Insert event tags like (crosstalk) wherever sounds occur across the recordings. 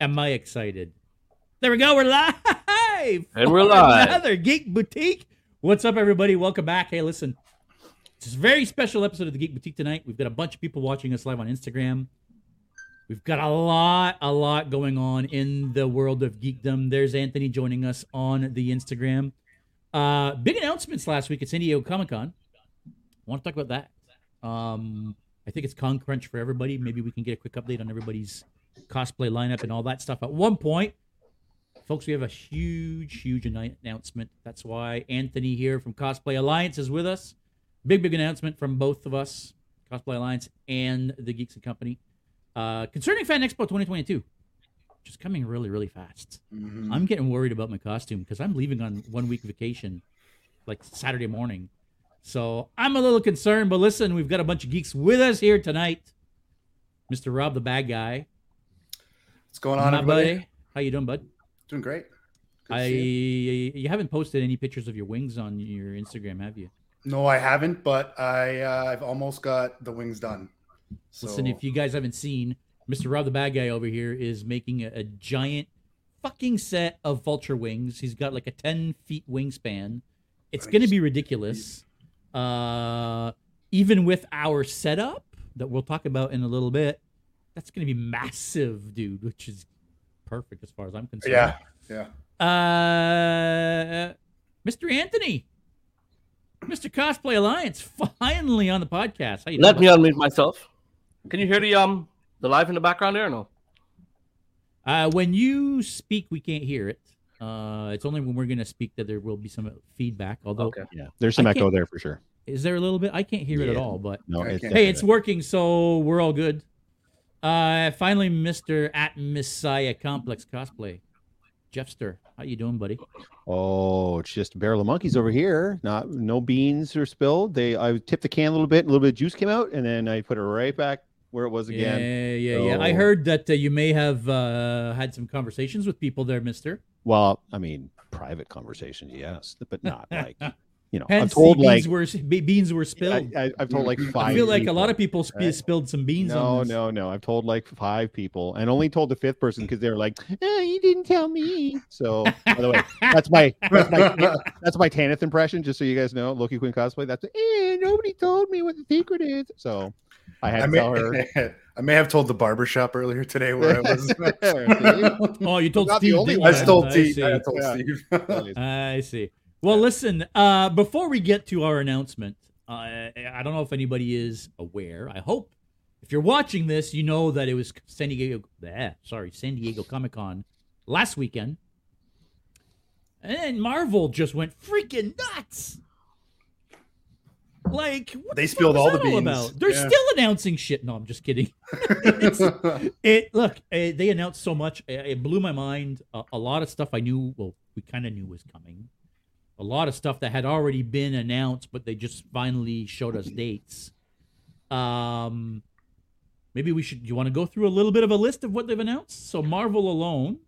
am I excited? There we go. We're live. And we're (laughs) live. Another Geek Boutique. What's up, everybody? Welcome back. Hey, listen, it's a very special episode of the Geek Boutique tonight. We've got a bunch of people watching us live on Instagram. We've got a lot, a lot going on in the world of geekdom. There's Anthony joining us on the Instagram. Uh, big announcements last week at San Diego Comic Con. Want to talk about that? Um, I think it's Con Crunch for everybody. Maybe we can get a quick update on everybody's cosplay lineup and all that stuff. At one point, folks, we have a huge, huge announcement. That's why Anthony here from Cosplay Alliance is with us. Big, big announcement from both of us, Cosplay Alliance and the Geeks and Company, uh, concerning Fan Expo 2022, which is coming really, really fast. Mm-hmm. I'm getting worried about my costume because I'm leaving on one week vacation, like Saturday morning. So I'm a little concerned. But listen, we've got a bunch of geeks with us here tonight. Mr. Rob, the bad guy. What's going on, everybody? buddy. How you doing, bud? Doing great. Good I you. you haven't posted any pictures of your wings on your Instagram, have you? no, I haven't, but I uh, I've almost got the wings done. So Listen, if you guys haven't seen, Mr. Rob, the bad guy over here, is making a, a giant fucking set of vulture wings. He's got like a ten feet wingspan. It's going to be ridiculous. Uh, even with our setup that we'll talk about in a little bit, that's going to be massive, dude. Which is perfect as far as I'm concerned. yeah, yeah. Uh, Mr. Anthony, Mr. Cosplay Alliance, finally on the podcast. How you Let doing? me unmute myself. Can you hear the um the live in the background there or no? Uh, when you speak, we can't hear it. Uh, it's only when we're going to speak that there will be some feedback. Although, Okay. Yeah, there's some I echo there for sure. is there a little bit? I can't hear it at all. But No, it's hey, it's working, so we're all good. Uh, finally, Mr. at Messiah Complex Cosplay, Jeffster. How you doing, buddy? oh, it's just a barrel of monkeys over here. Not no beans are spilled. They I tipped the can a little bit, a little bit of juice came out, and then I put it right back where it was again. Yeah, yeah, yeah. I heard that uh, you may have uh, had some conversations with people there, Mister. Well, I mean, private conversations, yes, but not like (laughs) you know. Hence, I've told the like beans were be- beans were spilled. I, I, I've told like five. I feel like a lot of people sp- right? spilled some beans No, on this. no, no. I've told like five people, and only told the fifth person because they were like, eh, "You didn't tell me." So, by the way, that's my that's my that's my Tanith impression. Just so you guys know, Loki Queen cosplay. That's eh, nobody told me what the secret is. So, I had I to may, tell her. (laughs) I may have told the barber shop earlier today where I was. (laughs) Oh, you told Steve. only didn't. I you? stole see. I told Steve. I see. Well, listen. Uh, before we get to our announcement, uh, I don't know if anybody is aware. I hope if you're watching this, you know that it was San Diego. Eh, sorry, San Diego Comic Con last weekend, and Marvel just went freaking nuts. Like what They the spilled all the beans. About? They're Yeah. still announcing shit. No, I'm just kidding. (laughs) It look uh, they announced so much uh, it blew my mind a, a lot of stuff i knew well we kind of knew was coming a lot of stuff that had already been announced but they just finally showed us dates. Um maybe we should you want to go through a little bit of a list of what they've announced? So marvel alone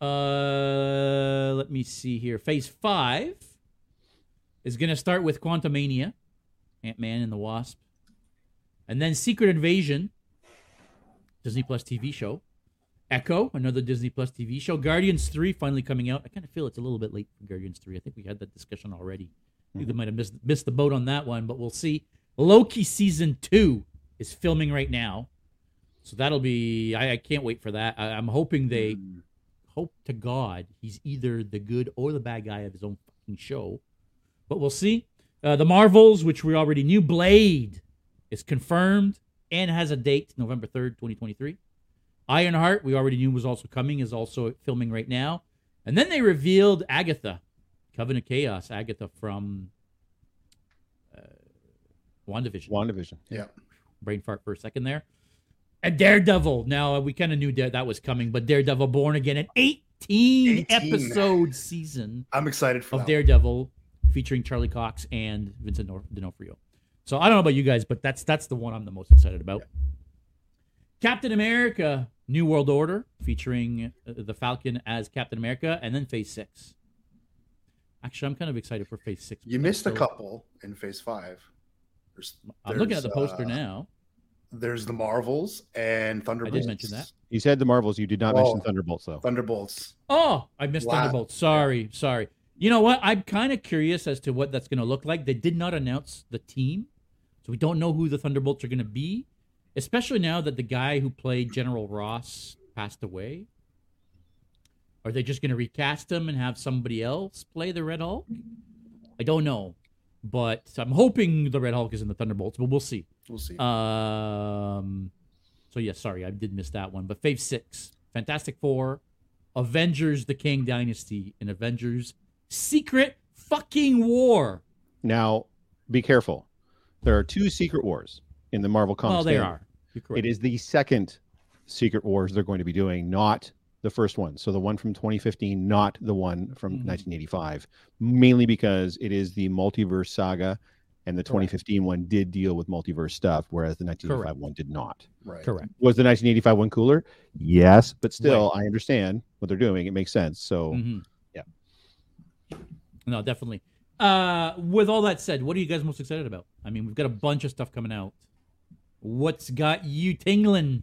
uh let me see here. Phase five is going to start with quantumania ant-man and the wasp. And then secret invasion Disney Plus TV show. Echo, another Disney Plus TV show. Guardians 3 finally coming out. I kind of feel it's a little bit late for Guardians 3. I think we had that discussion already. I think they might have missed, missed the boat on that one, but we'll see. Loki season 2 is filming right now. So that'll be, I, I can't wait for that. I, I'm hoping they, hope to God, he's either the good or the bad guy of his own fucking show. But we'll see. Uh, the Marvels, which we already knew, Blade is confirmed and has a date, November 3rd, 2023. Ironheart, we already knew was also coming, is also filming right now. And then they revealed Agatha, Coven of Chaos, Agatha from uh, WandaVision. Wandavision. yeah. Brain fart for a second there. And Daredevil. Now, we kind of knew that, that was coming, but Daredevil Born Again, an 18, 18. episode season I'm excited for of that. Daredevil featuring Charlie Cox and Vincent Nor- D'Onofrio. So I don't know about you guys, but that's that's the one I'm the most excited about. Captain America: New World Order featuring uh, the Falcon as Captain America, and then Phase Six. Actually, I'm kind of excited for Phase Six. You missed a couple in Phase Five. There's, I'm looking at the poster uh, now. there's the Marvels and Thunderbolts. I did mention that. You said the Marvels. You did not Oh. mention Thunderbolts, though. Thunderbolts. Oh, I missed Wow. Thunderbolt. Sorry, sorry. You know what? I'm kind of curious as to what that's going to look like. They did not announce the team, so we don't know who the Thunderbolts are going to be. Especially now that the guy who played General Ross passed away. Are they just going to recast him and have somebody else play the Red Hulk? I don't know, but I'm hoping the Red Hulk is in the Thunderbolts, but we'll see. We'll see. Um, so yeah, sorry, I did miss that one. But Phase Six, Fantastic Four, Avengers: The Kang Dynasty, and Avengers: Secret Fucking War. Now, be careful. There are two Secret Wars in the Marvel comics. Well, they are. You're correct. It is the second Secret Wars they're going to be doing, not the first one. So the one from 2015, not the one from Mhm. 1985, mainly because it is the multiverse saga, and the 2015 one did deal with multiverse stuff, whereas the 1985 Correct. one did not. right. correct. Was the 1985 one cooler? Yes, but still, I understand what they're doing. It makes sense. So Mhm. yeah. No, definitely. Uh, with all that said, what are you guys most excited about? I mean, we've got a bunch of stuff coming out. What's got you tingling?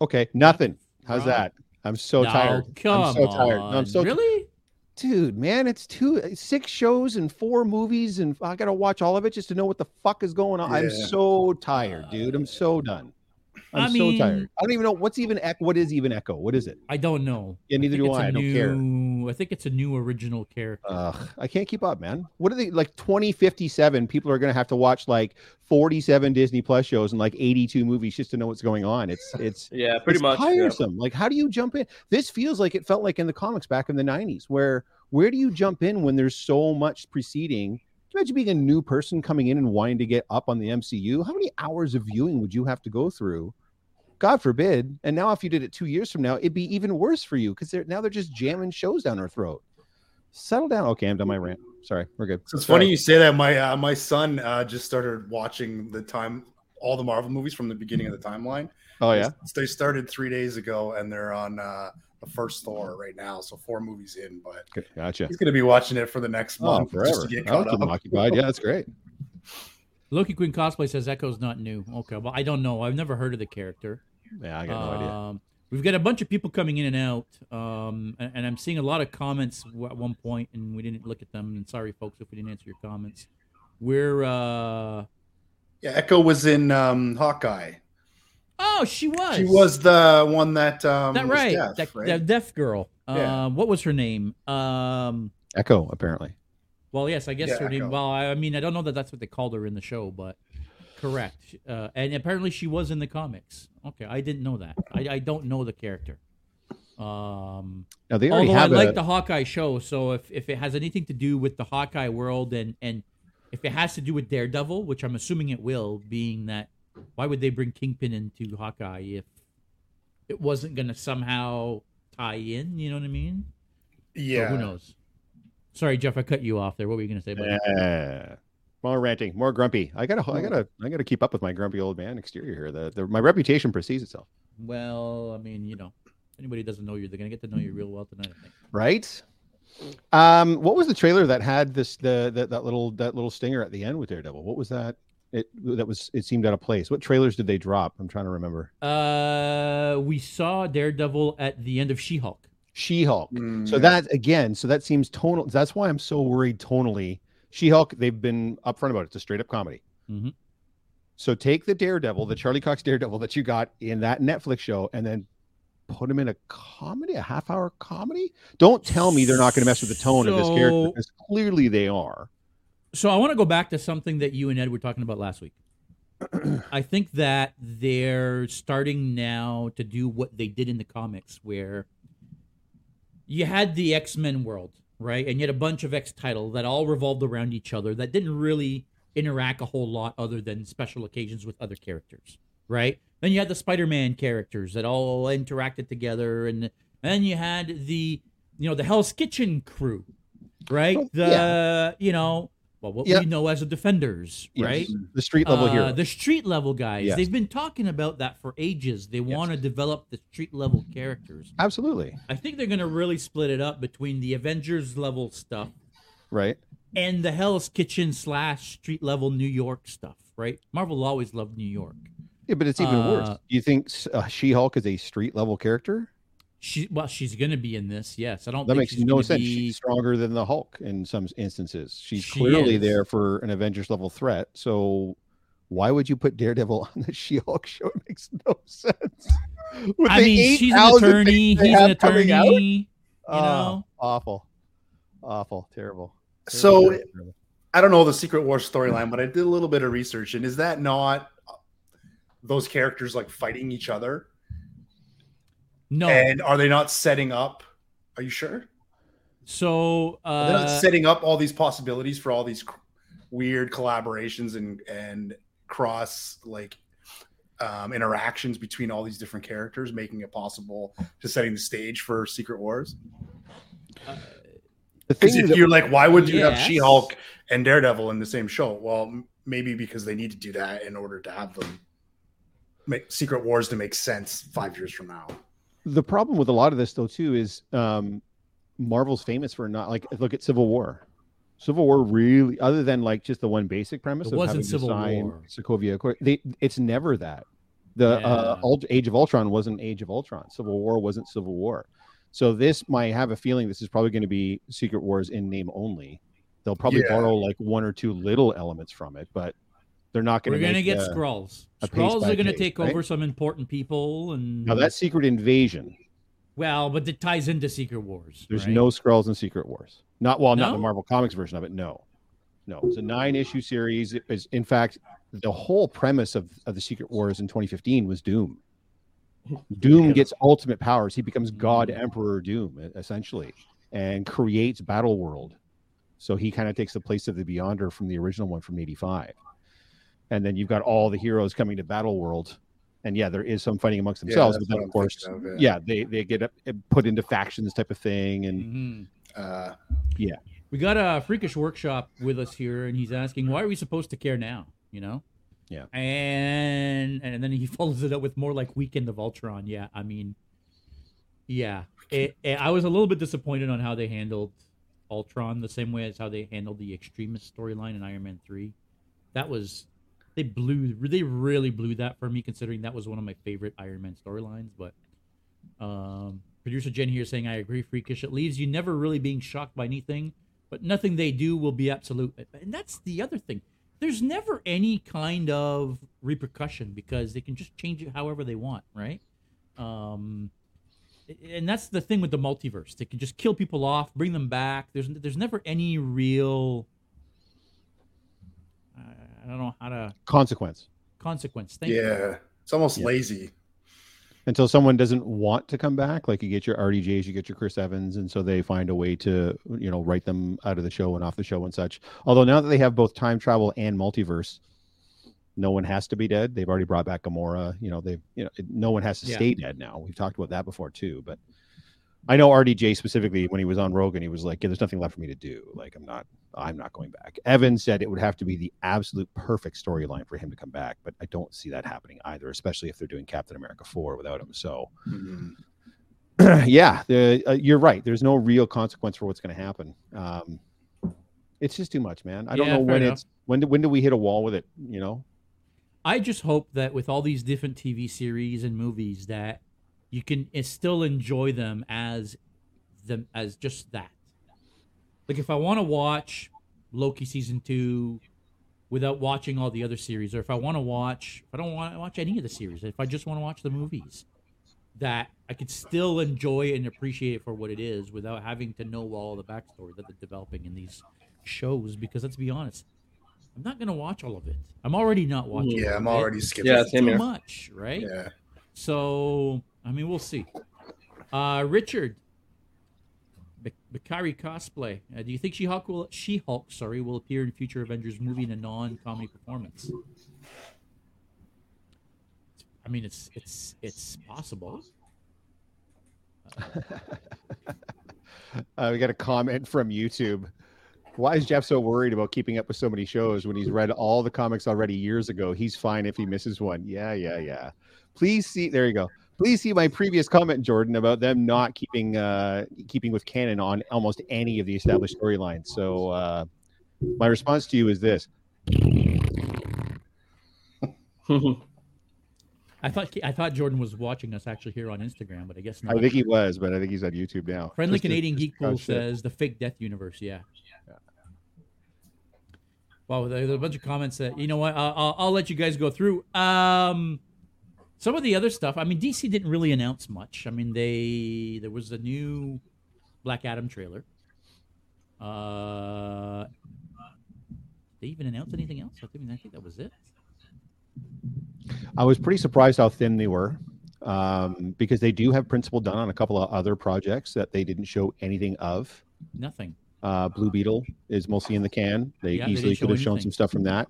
okay, nothing. How's Right. that? I'm so No, tired. Come I'm so tired. No, on. I'm so really. dude man it's two six shows and four movies and i gotta watch all of it just to know what the fuck is going on i'm Yeah. so tired dude i'm so done i'm I so mean- tired i don't even know what's even echo what is even echo what is it I don't know. Yeah, neither think do it's I. a I don't care. I think it's a new original character. Ugh, i can't keep up man what are they like 2057 people are gonna have to watch like 47 disney plus shows and like 82 movies just to know what's going on it's it's (laughs) Yeah, pretty it's much. yeah. tiresome. Like, how do you jump in? This feels like it felt like in the comics back in the '90s, where where do you jump in when there's so much preceding? Imagine being a new person coming in and wanting to get up on the MCU? How many hours of viewing would you have to go through? God forbid. And now, if you did it two years from now, it'd be even worse for you because they're now they're just jamming shows down our throat. Settle down. Okay, I'm done my rant. Sorry, we're good. So it's Sorry. funny you say that. My uh, my son uh, just started watching the time all the Marvel movies from the beginning of the timeline. Oh yeah. They started three days ago, and they're on uh, the first Thor right now. So four movies in, but Gotcha. he's going to be watching it for the next Oh, month forever. just to get caught up. occupied. Yeah, that's great. Loki Queen cosplay says Echo's not new. Okay, well I don't know. I've never heard of the character. Yeah, I got no idea. Um, we've got a bunch of people coming in and out, um, and, and I'm seeing a lot of comments at one point, and we didn't look at them. And sorry, folks, if we didn't answer your comments. We're uh, Yeah, Echo was in um, Hawkeye. Oh, she was. She was the one that um, that was right? deaf, that, right? that deaf girl. Yeah. Um, what was her name? Um, Echo, apparently. well, yes, I guess Yeah, her name. Echo. Well, I, I mean, I don't know that that's what they called her in the show, but correct. Uh, and apparently, she was in the comics. Okay, I didn't know that. I, I don't know the character. Um, Now they already Although I have like the Hawkeye show, so if, if it has anything to do with the Hawkeye world and and if it has to do with Daredevil, which I'm assuming it will, being that why would they bring Kingpin into Hawkeye if it wasn't going to somehow tie in? You know what I mean? So yeah. who knows? Sorry, Jeff, I cut you off there. What were you going to say? About Yeah. More ranting, more grumpy. I gotta, I gotta, I gotta keep up with my grumpy old man exterior here. The, the my reputation precedes itself, Well, I mean, you know, anybody doesn't know you, they're going to get to know you real well tonight. I think. right? Um, what was the trailer that had this the, the that little that little stinger at the end with Daredevil? What was that? It that was it seemed out of place. What trailers did they drop? I'm trying to remember. Uh, we saw Daredevil at the end of She-Hulk. She-Hulk. Mm, So yeah. that again, so that seems tonal. That's why I'm so worried tonally. She-Hulk, they've been upfront about it. It's a straight up comedy. Mhm. So take the Daredevil, the Charlie Cox Daredevil that you got in that Netflix show, and then put him in a comedy, a half hour comedy. Don't tell me they're not going to mess with the tone of this character So- because clearly they are. So I want to go back to something that you and Ed were talking about last week. (clears throat) I think that they're starting now to do what they did in the comics, where you had the X Men world, right, and you had a bunch of X title that all revolved around each other that didn't really interact a whole lot other than special occasions with other characters, right? Then you had the Spider Man characters that all interacted together, and, then you had the you know the Hell's Kitchen crew, right? Oh, the you know well what Yeah. we know as the Defenders, Yes. right? The street level Uh, hero. The street level guys. Yes. They've been talking about that for ages. They want to develop the street level characters. Absolutely. I think they're going to really split it up between the Avengers level stuff Right. and the Hell's Kitchen slash street level New York stuff. right? Marvel always loved New York. Yeah, but it's even worse. Uh, Do you think uh, She-Hulk is a street level character? She well, she's going to be in this. Yes, I don't. That think makes she's no sense. be- She's stronger than the Hulk in some instances. She's She clearly is. there for an Avengers level threat. So why would you put Daredevil (laughs) on the She-Hulk show? It makes no sense. (laughs) With I mean, she's an attorney. He's an have coming out? attorney. You Oh, know, awful, awful, terrible. So- Terrible, terrible. I don't know the Secret Wars storyline, but I did a little bit of research, and is that not those characters like fighting each other? No. And are they not setting up? Are you sure? so Are they not uh, setting up all these possibilities for all these cr- weird collaborations and and cross like um, interactions between all these different characters, making it possible to setting the stage for Secret Wars. uh, The Because thing if you're like, why would you have She-Hulk and Daredevil in the same show? Well, m- maybe because they need to do that in order to have them make Secret Wars to make sense five years from now. The problem with a lot of this though too is um marvel's famous for not like look at civil war civil war really other than like just the one basic premise It of wasn't Civil War. sokovia Accord, they it's never that the uh Yeah. Ult- age of ultron wasn't age of ultron civil war wasn't civil war so this might have a feeling this is probably going to be secret wars in name only they'll probably Yeah. borrow like one or two little elements from it but they're not going we're going to get uh, Skrulls. Skrulls are going to take right? over some important people, and now that's secret invasion well, but it ties into Secret Wars. There's right? no Skrulls in Secret Wars. Not well, not No? the Marvel Comics version of it. No, no. It's a nine issue series. It was, in fact, the whole premise of, of the Secret Wars in 2015 was Doom. (laughs) Doom gets ultimate powers. He becomes God Emperor Doom, essentially, and creates Battle World. So he kind of takes the place of the Beyonder from the original one from '85. And then you've got all the heroes coming to Battle World. And yeah, there is some fighting amongst themselves, that's but then of I'm course, of, yeah, they they get up, put into factions type of thing, and Mhm. Uh, yeah We got a freakish workshop with us here, and he's asking, "Why are we supposed to care now?" You know. Yeah. And and then he (laughs) follows it up with more like Weekend of Ultron. Yeah, I mean, yeah, it, it- I was a little bit disappointed on how they handled Ultron, the same way as how they handled the Extremis storyline in Iron Man three. That was they blew they really blew that for me, considering that was one of my favorite Iron Man storylines. But um, producer Jen here saying, I agree, freakish. It leaves you never really being shocked by anything, but nothing they do will be absolute. And that's the other thing. There's never any kind of repercussion because they can just change it however they want, right? Um, and that's the thing with the multiverse. They can just kill people off, bring them back. There's there's never any real. I don't know how to consequence. consequence. Thank you. yeah, it's almost Yeah. lazy. until someone doesn't want to come back like you get your rdjs you get your chris evans and so they find a way to you know write them out of the show and off the show and such although now that they have both time travel and multiverse no one has to be dead they've already brought back gamora you know they've you know no one has to Yeah. stay dead now we've talked about that before too but i know rdj specifically when he was on rogan he was like yeah, there's nothing left for me to do like i'm not i'm not going back evan said it would have to be the absolute perfect storyline for him to come back but i don't see that happening either especially if they're doing captain america 4 without him so Mhm. (clears throat) yeah, the, uh, you're right. There's no real consequence for what's going to happen. Um, it's just too much, man. I don't Yeah, know when enough. it's when do, when do we hit a wall with it? You know, I just hope that with all these different TV series and movies that you can still enjoy them as them as just that. Like if I want to watch Loki season 2 without watching all the other series or if I want to watch if I don't want to watch any of the series, if I just want to watch the movies that I could still enjoy and appreciate it for what it is without having to know all the backstory that they're developing in these shows because let's be honest I'm not gonna watch all of it. I'm already not watching. Yeah, all I'm already skipping. Yeah, It's too here. much, right? Yeah. So I mean, we'll see. Uh, Richard, Bak- Bakari cosplay. Uh, do you think She-Hulk will She-Hulk, sorry, will appear in future Avengers movie in a non-comedy performance? I mean, it's it's it's possible. uh, (laughs) we got a comment from YouTube. Why is Jeff so worried about keeping up with so many shows when he's read all the comics already years ago? He's fine if he misses one. Yeah, yeah, yeah. Please see. There you go. Please see my previous comment, Jordan, about them not keeping uh, keeping with canon on almost any of the established storylines. So uh, my response to you is this: (laughs) I thought I thought Jordan was watching us actually here on Instagram, but I guess not. I think he was, but I think he's on YouTube now. Friendly Just Canadian just Geek Pool shit. says the fake death universe. Yeah. Wow, there's a bunch of comments that you know what I'll, I'll, I'll let you guys go through. Um, some of the other stuff. I mean, DC didn't really announce much. I mean, they there was a new Black Adam trailer. Uh, they even announced anything else? I think I think that was it. I was pretty surprised how thin they were, um, because they do have principal done on a couple of other projects that they didn't show anything of. Nothing. Uh, Blue Beetle is mostly in the can. They Yeah, easily didn't could have shown some stuff from that,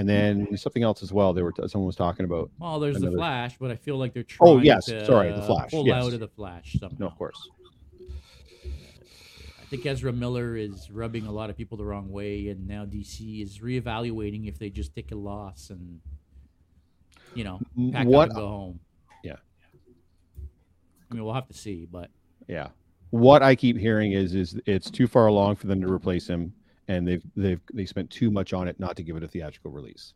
and then something else as well. They were someone was talking about. Well, there's the Flash, but I feel like they're oh, trying. Oh, yes, to sorry, the Flash, Pull yes. out of the Flash somehow. No, of course. I think Ezra Miller is rubbing a lot of people the wrong way, and now DC is reevaluating if they just take a loss and, you know, pack what- up and go home. Yeah. I mean, we'll have to see, but Yeah. What I keep hearing is is it's too far along for them to replace him, and they've they've they spent too much on it not to give it a theatrical release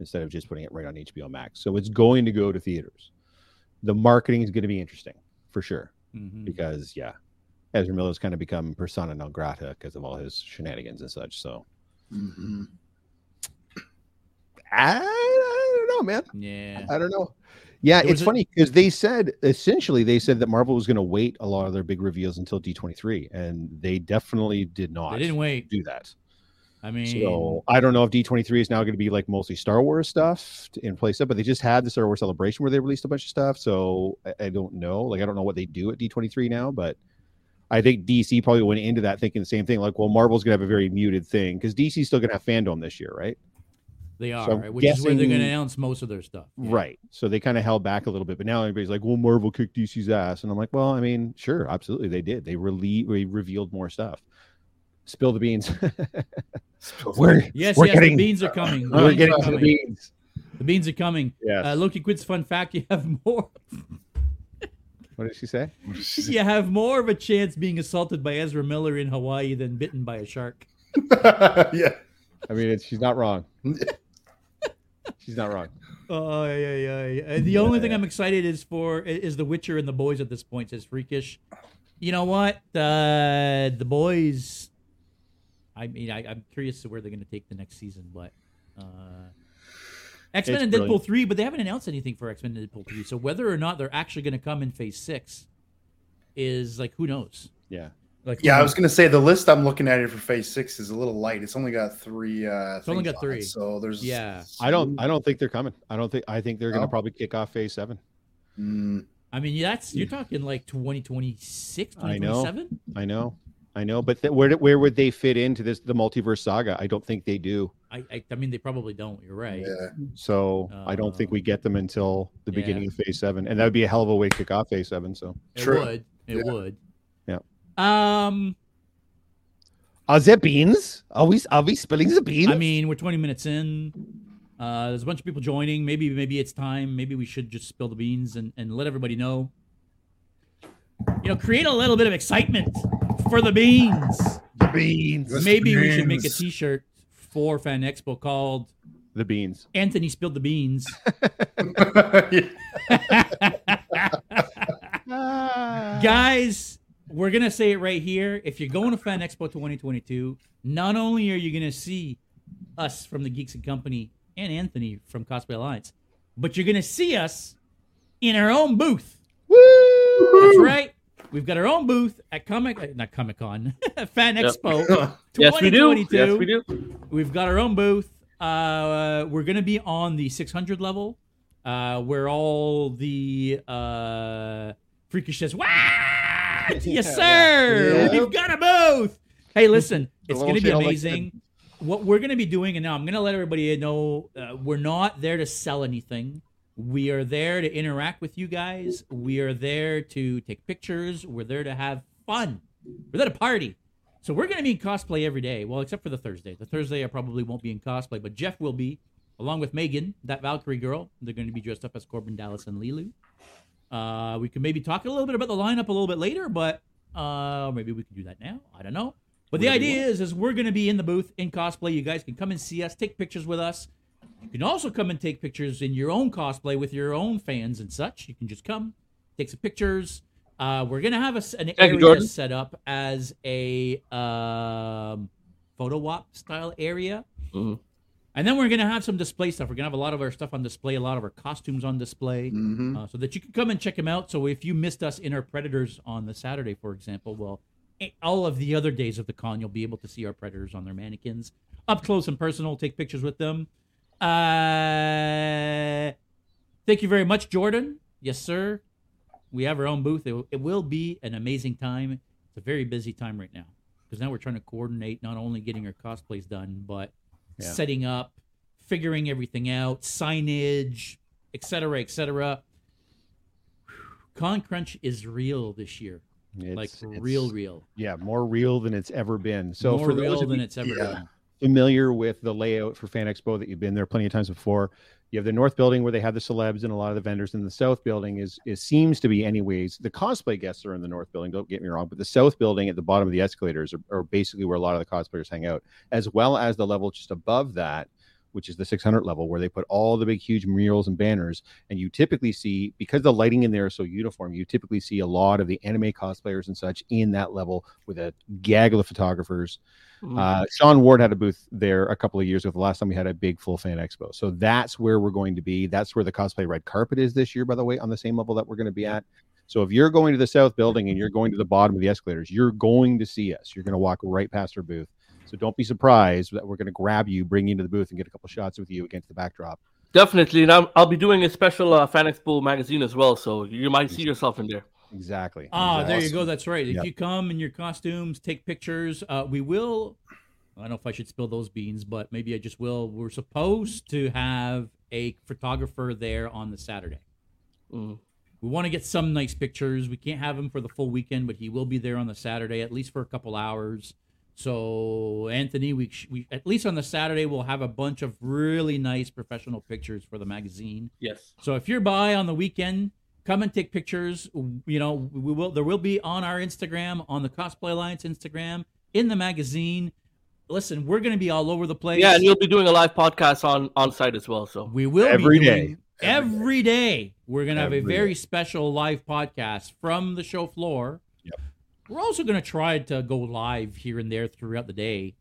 instead of just putting it right on HBO Max. So it's going to go to theaters. The marketing is going to be interesting for sure mhm. because yeah, Ezra Miller's kind of become persona non grata because of all his shenanigans and such. So Mhm. I, I don't know, man. yeah. I don't know. Yeah, it's a- funny because they said essentially they said that Marvel was going to wait a lot of their big reveals until D23, and they definitely did not. They didn't wait. do that. I mean, So I don't know if D23 is now going to be like mostly Star Wars stuff in place of, but they just had the Star Wars celebration where they released a bunch of stuff. So I, I don't know. Like I don't know what they do at D23 now, but I think DC probably went into that thinking the same thing. Like, well, Marvel's going to have a very muted thing because DC's still going to have FanDome this year, right? They are, so right? which is where they're going to announce most of their stuff. Yeah. Right. So they kind of held back a little bit, but now everybody's like, "Well, Marvel kicked DC's ass," and I'm like, "Well, I mean, sure, absolutely, they did. They rele- they revealed more stuff. Spill the beans. (laughs) we're Yes, We're yes, getting- the beans are coming. The we're beans getting are to the beans. The beans are coming. Yes. Uh, Loki Quid's fun fact: you have more. what did she say? you have more of a chance being assaulted by Ezra Miller in Hawaii than bitten by a shark. (laughs) yeah. I mean, it's, she's not wrong. (laughs) she's not wrong. (laughs) Oh yeah, yeah, yeah. The only thing I'm excited is for is The Witcher and the boys at this point. Says Freakish. You know what? Uh, the boys. I mean, I, I'm curious to where they're going to take the next season, but uh, X Men and Deadpool three, but they haven't announced anything for X Men and Deadpool three. So whether or not they're actually going to come in Phase six is like who knows? Yeah. Like Yeah, I was gonna say the list I'm looking at here for phase six is a little light. It's only got three uh It's only got on it, three. So there's Yeah. I don't. I don't think they're coming. I don't think. I think they're going to No? probably kick off Phase Seven. Mm, I mean, that's you're talking like 2026, 2027. I know. I know. I know. But th- where where would they fit into this the multiverse saga? I don't think they do. I, I, I mean, they probably don't. You're right. yeah. So I don't think Uh, we get them until the yeah. beginning of Phase Seven, and that would be a hell of a way to kick off Phase Seven. So. It True. would. It Yeah. would. Yeah. Um, Are there beans? Are we are we spilling the beans? I mean, we're 20 minutes in. Uh, there's a bunch of people joining. Maybe maybe it's time. Maybe we should just spill the beans and, and let everybody know. You know, create a little bit of excitement for the beans. The beans. Yes. Maybe we should make a beans. T-shirt for Fan Expo called The beans. "Anthony spilled the beans." (laughs) (laughs) (laughs) Guys, we're gonna say it right here. If you're going to Fan Expo 2022, not only are you gonna see us from the Geeks and Company and Anthony from Cosplay Alliance, but you're gonna see us in our own booth. Woo! That's right. We've got our own booth at Comic, uh, not Comic Con, (laughs) Fan Yep. Expo. (laughs) Yes, we do. Yes, we do. We've got our own booth. Uh, we're gonna be on the 600 level, uh, where all the uh, freakish says, "What? (laughs) yes, sir. Yeah. We've got a booth." Hey, listen, (laughs) it's gonna be channel like amazing. what we're gonna be doing, and now I'm gonna let everybody know, uh, we're not there to sell anything. We are there to interact with you guys. We are there to take pictures. We're there to have fun. We're there to party. So we're going to be in cosplay every day. Well, except for the Thursday. The Thursday I probably won't be in cosplay, but Jeff will be, along with Megan, that Valkyrie girl. They're going to be dressed up as Korben Dallas and Leeloo. Uh, we can maybe talk a little bit about the lineup a little bit later, but uh, maybe we can do that now. I don't know. But the Whatever you idea is, is we're going to be in the booth in cosplay. You guys can come and see us, take pictures with us. You can also come and take pictures in your own cosplay with your own fans and such. You can just come, take some pictures. Uh, we're gonna have a, an area Jordan. set up as a um, photo op style area, Mhm. And then we're gonna have some display stuff. We're gonna have a lot of our stuff on display, a lot of our costumes on display Mhm. uh, so that you can come and check them out. So if you missed us in our Predators on the Saturday, for example, well, eh, all of the other days of the con, you'll be able to see our Predators on their mannequins up close and personal. Take pictures with them. Uh, thank you very much, Jordan. Yes, sir. We have our own booth. It, it will be an amazing time. It's a very busy time right now because now we're trying to coordinate not only getting our cosplays done, but Yeah. setting up, figuring everything out, signage, etc., etc. Con Crunch is real this year, It's, like it's- real, real. Yeah, more real than it's ever been. So more for real those than you it's ever yeah. been. familiar with the layout for Fan Expo that you've been there plenty of times before, you have the north building where they have the celebs and a lot of the vendors, and the south building is is seems to be anyways. The cosplay guests are in the north building. Don't get me wrong, but the south building at the bottom of the escalators are, are basically where a lot of the cosplayers hang out, as well as the level just above that. Which is the 600 level where they put all the big, huge murals and banners. And you typically see, because the lighting in there is so uniform, you typically see a lot of the anime cosplayers and such in that level with a gaggle of photographers. Mhm. Uh, Sean Ward had a booth there a couple of years ago. The last time we had a big full fan expo, so that's where we're going to be. That's where the cosplay red carpet is this year, by the way, on the same level that we're going to be at. So if you're going to the south building and you're going to the bottom of the escalators, you're going to see us. You're going to walk right past our booth. So don't be surprised that we're going to grab you, bring you into the booth, and get a couple shots with you against the backdrop. Definitely, and I'm, I'll be doing a special uh, Fan Expo magazine as well, so you might see yourself in there. Exactly. Ah, there you go. That's right. If Yep. you come in your costumes, take pictures. Uh, we will. I don't know if I should spill those beans, but maybe I just will. We're supposed to have a photographer there on the Saturday. Mhm. We want to get some nice pictures. We can't have him for the full weekend, but he will be there on the Saturday, at least for a couple hours. So Anthony, we, we at least on the Saturday we'll have a bunch of really nice professional pictures for the magazine. Yes. So if you're by on the weekend, come and take pictures. You know, we will. There will be on our Instagram, on the Cosplay Alliance Instagram, in the magazine. Listen, we're going to be all over the place. Yeah, and you'll be doing a live podcast on on site as well. So we will Every be day. doing, every day. We're going to have a very day. special live podcast from the show floor. Yep. We're also going to try to go live here and there throughout the day.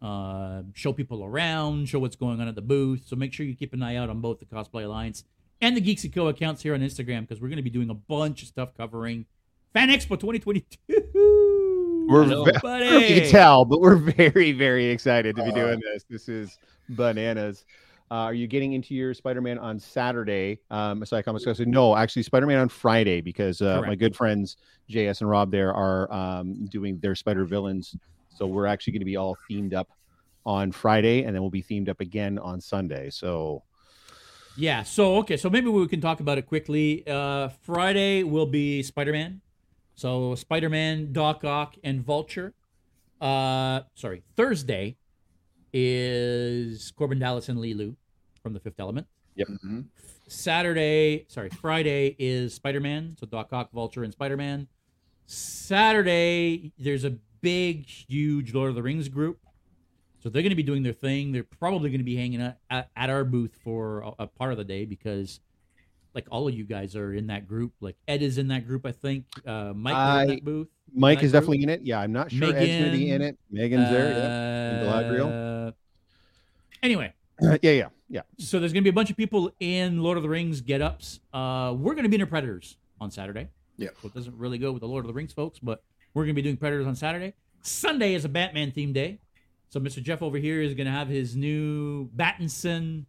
Uh, show people around, show what's going on at the booth. So make sure you keep an eye out on both the Cosplay Alliance and the Geeksy Co accounts here on Instagram because we're going to be doing a bunch of stuff covering Fan Expo 2022. We're know. ve- Buddy. you can tell, but we're (laughs) very, very excited to be doing this. This is bananas. Uh, are you getting into your Spider-Man on Saturday? Um, so I come discuss No, actually, Spider-Man on Friday because uh, my good friends JS and Rob there are um, doing their Spider Villains. So we're actually going to be all themed up on Friday, and then we'll be themed up again on Sunday. So Yeah. So okay. So maybe we can talk about it quickly. Uh, Friday will be Spider Man. So Spider Man, Doc Ock, and Vulture. Uh, sorry. Thursday is Korben Dallas and Leeloo from the Fifth Element. Mhm. Saturday, sorry, Friday is Spider Man. So Doc Ock, Vulture, and Spider Man. Saturday, there's a big, huge Lord of the Rings group. So they're going to be doing their thing. They're probably going to be hanging out at, at our booth for a, a part of the day because, like, all of you guys are in that group. Like Ed is in that group, I think. Uh, Mike is in that booth. Mike That is group? definitely in it. Yeah, I'm not sure Ed's going to be in it. Megan's there. Yeah. and Galadriel. Uh, Anyway, (clears throat) yeah, yeah, yeah. so there's going to be a bunch of people in Lord of the Rings get ups. Uh, we're going to be in Predators on Saturday. Yeah. So it doesn't really go with the Lord of the Rings folks, but we're going to be doing Predators on Saturday. Sunday is a Batman themed day. So Mr. Jeff over here is going to have his new Battinson,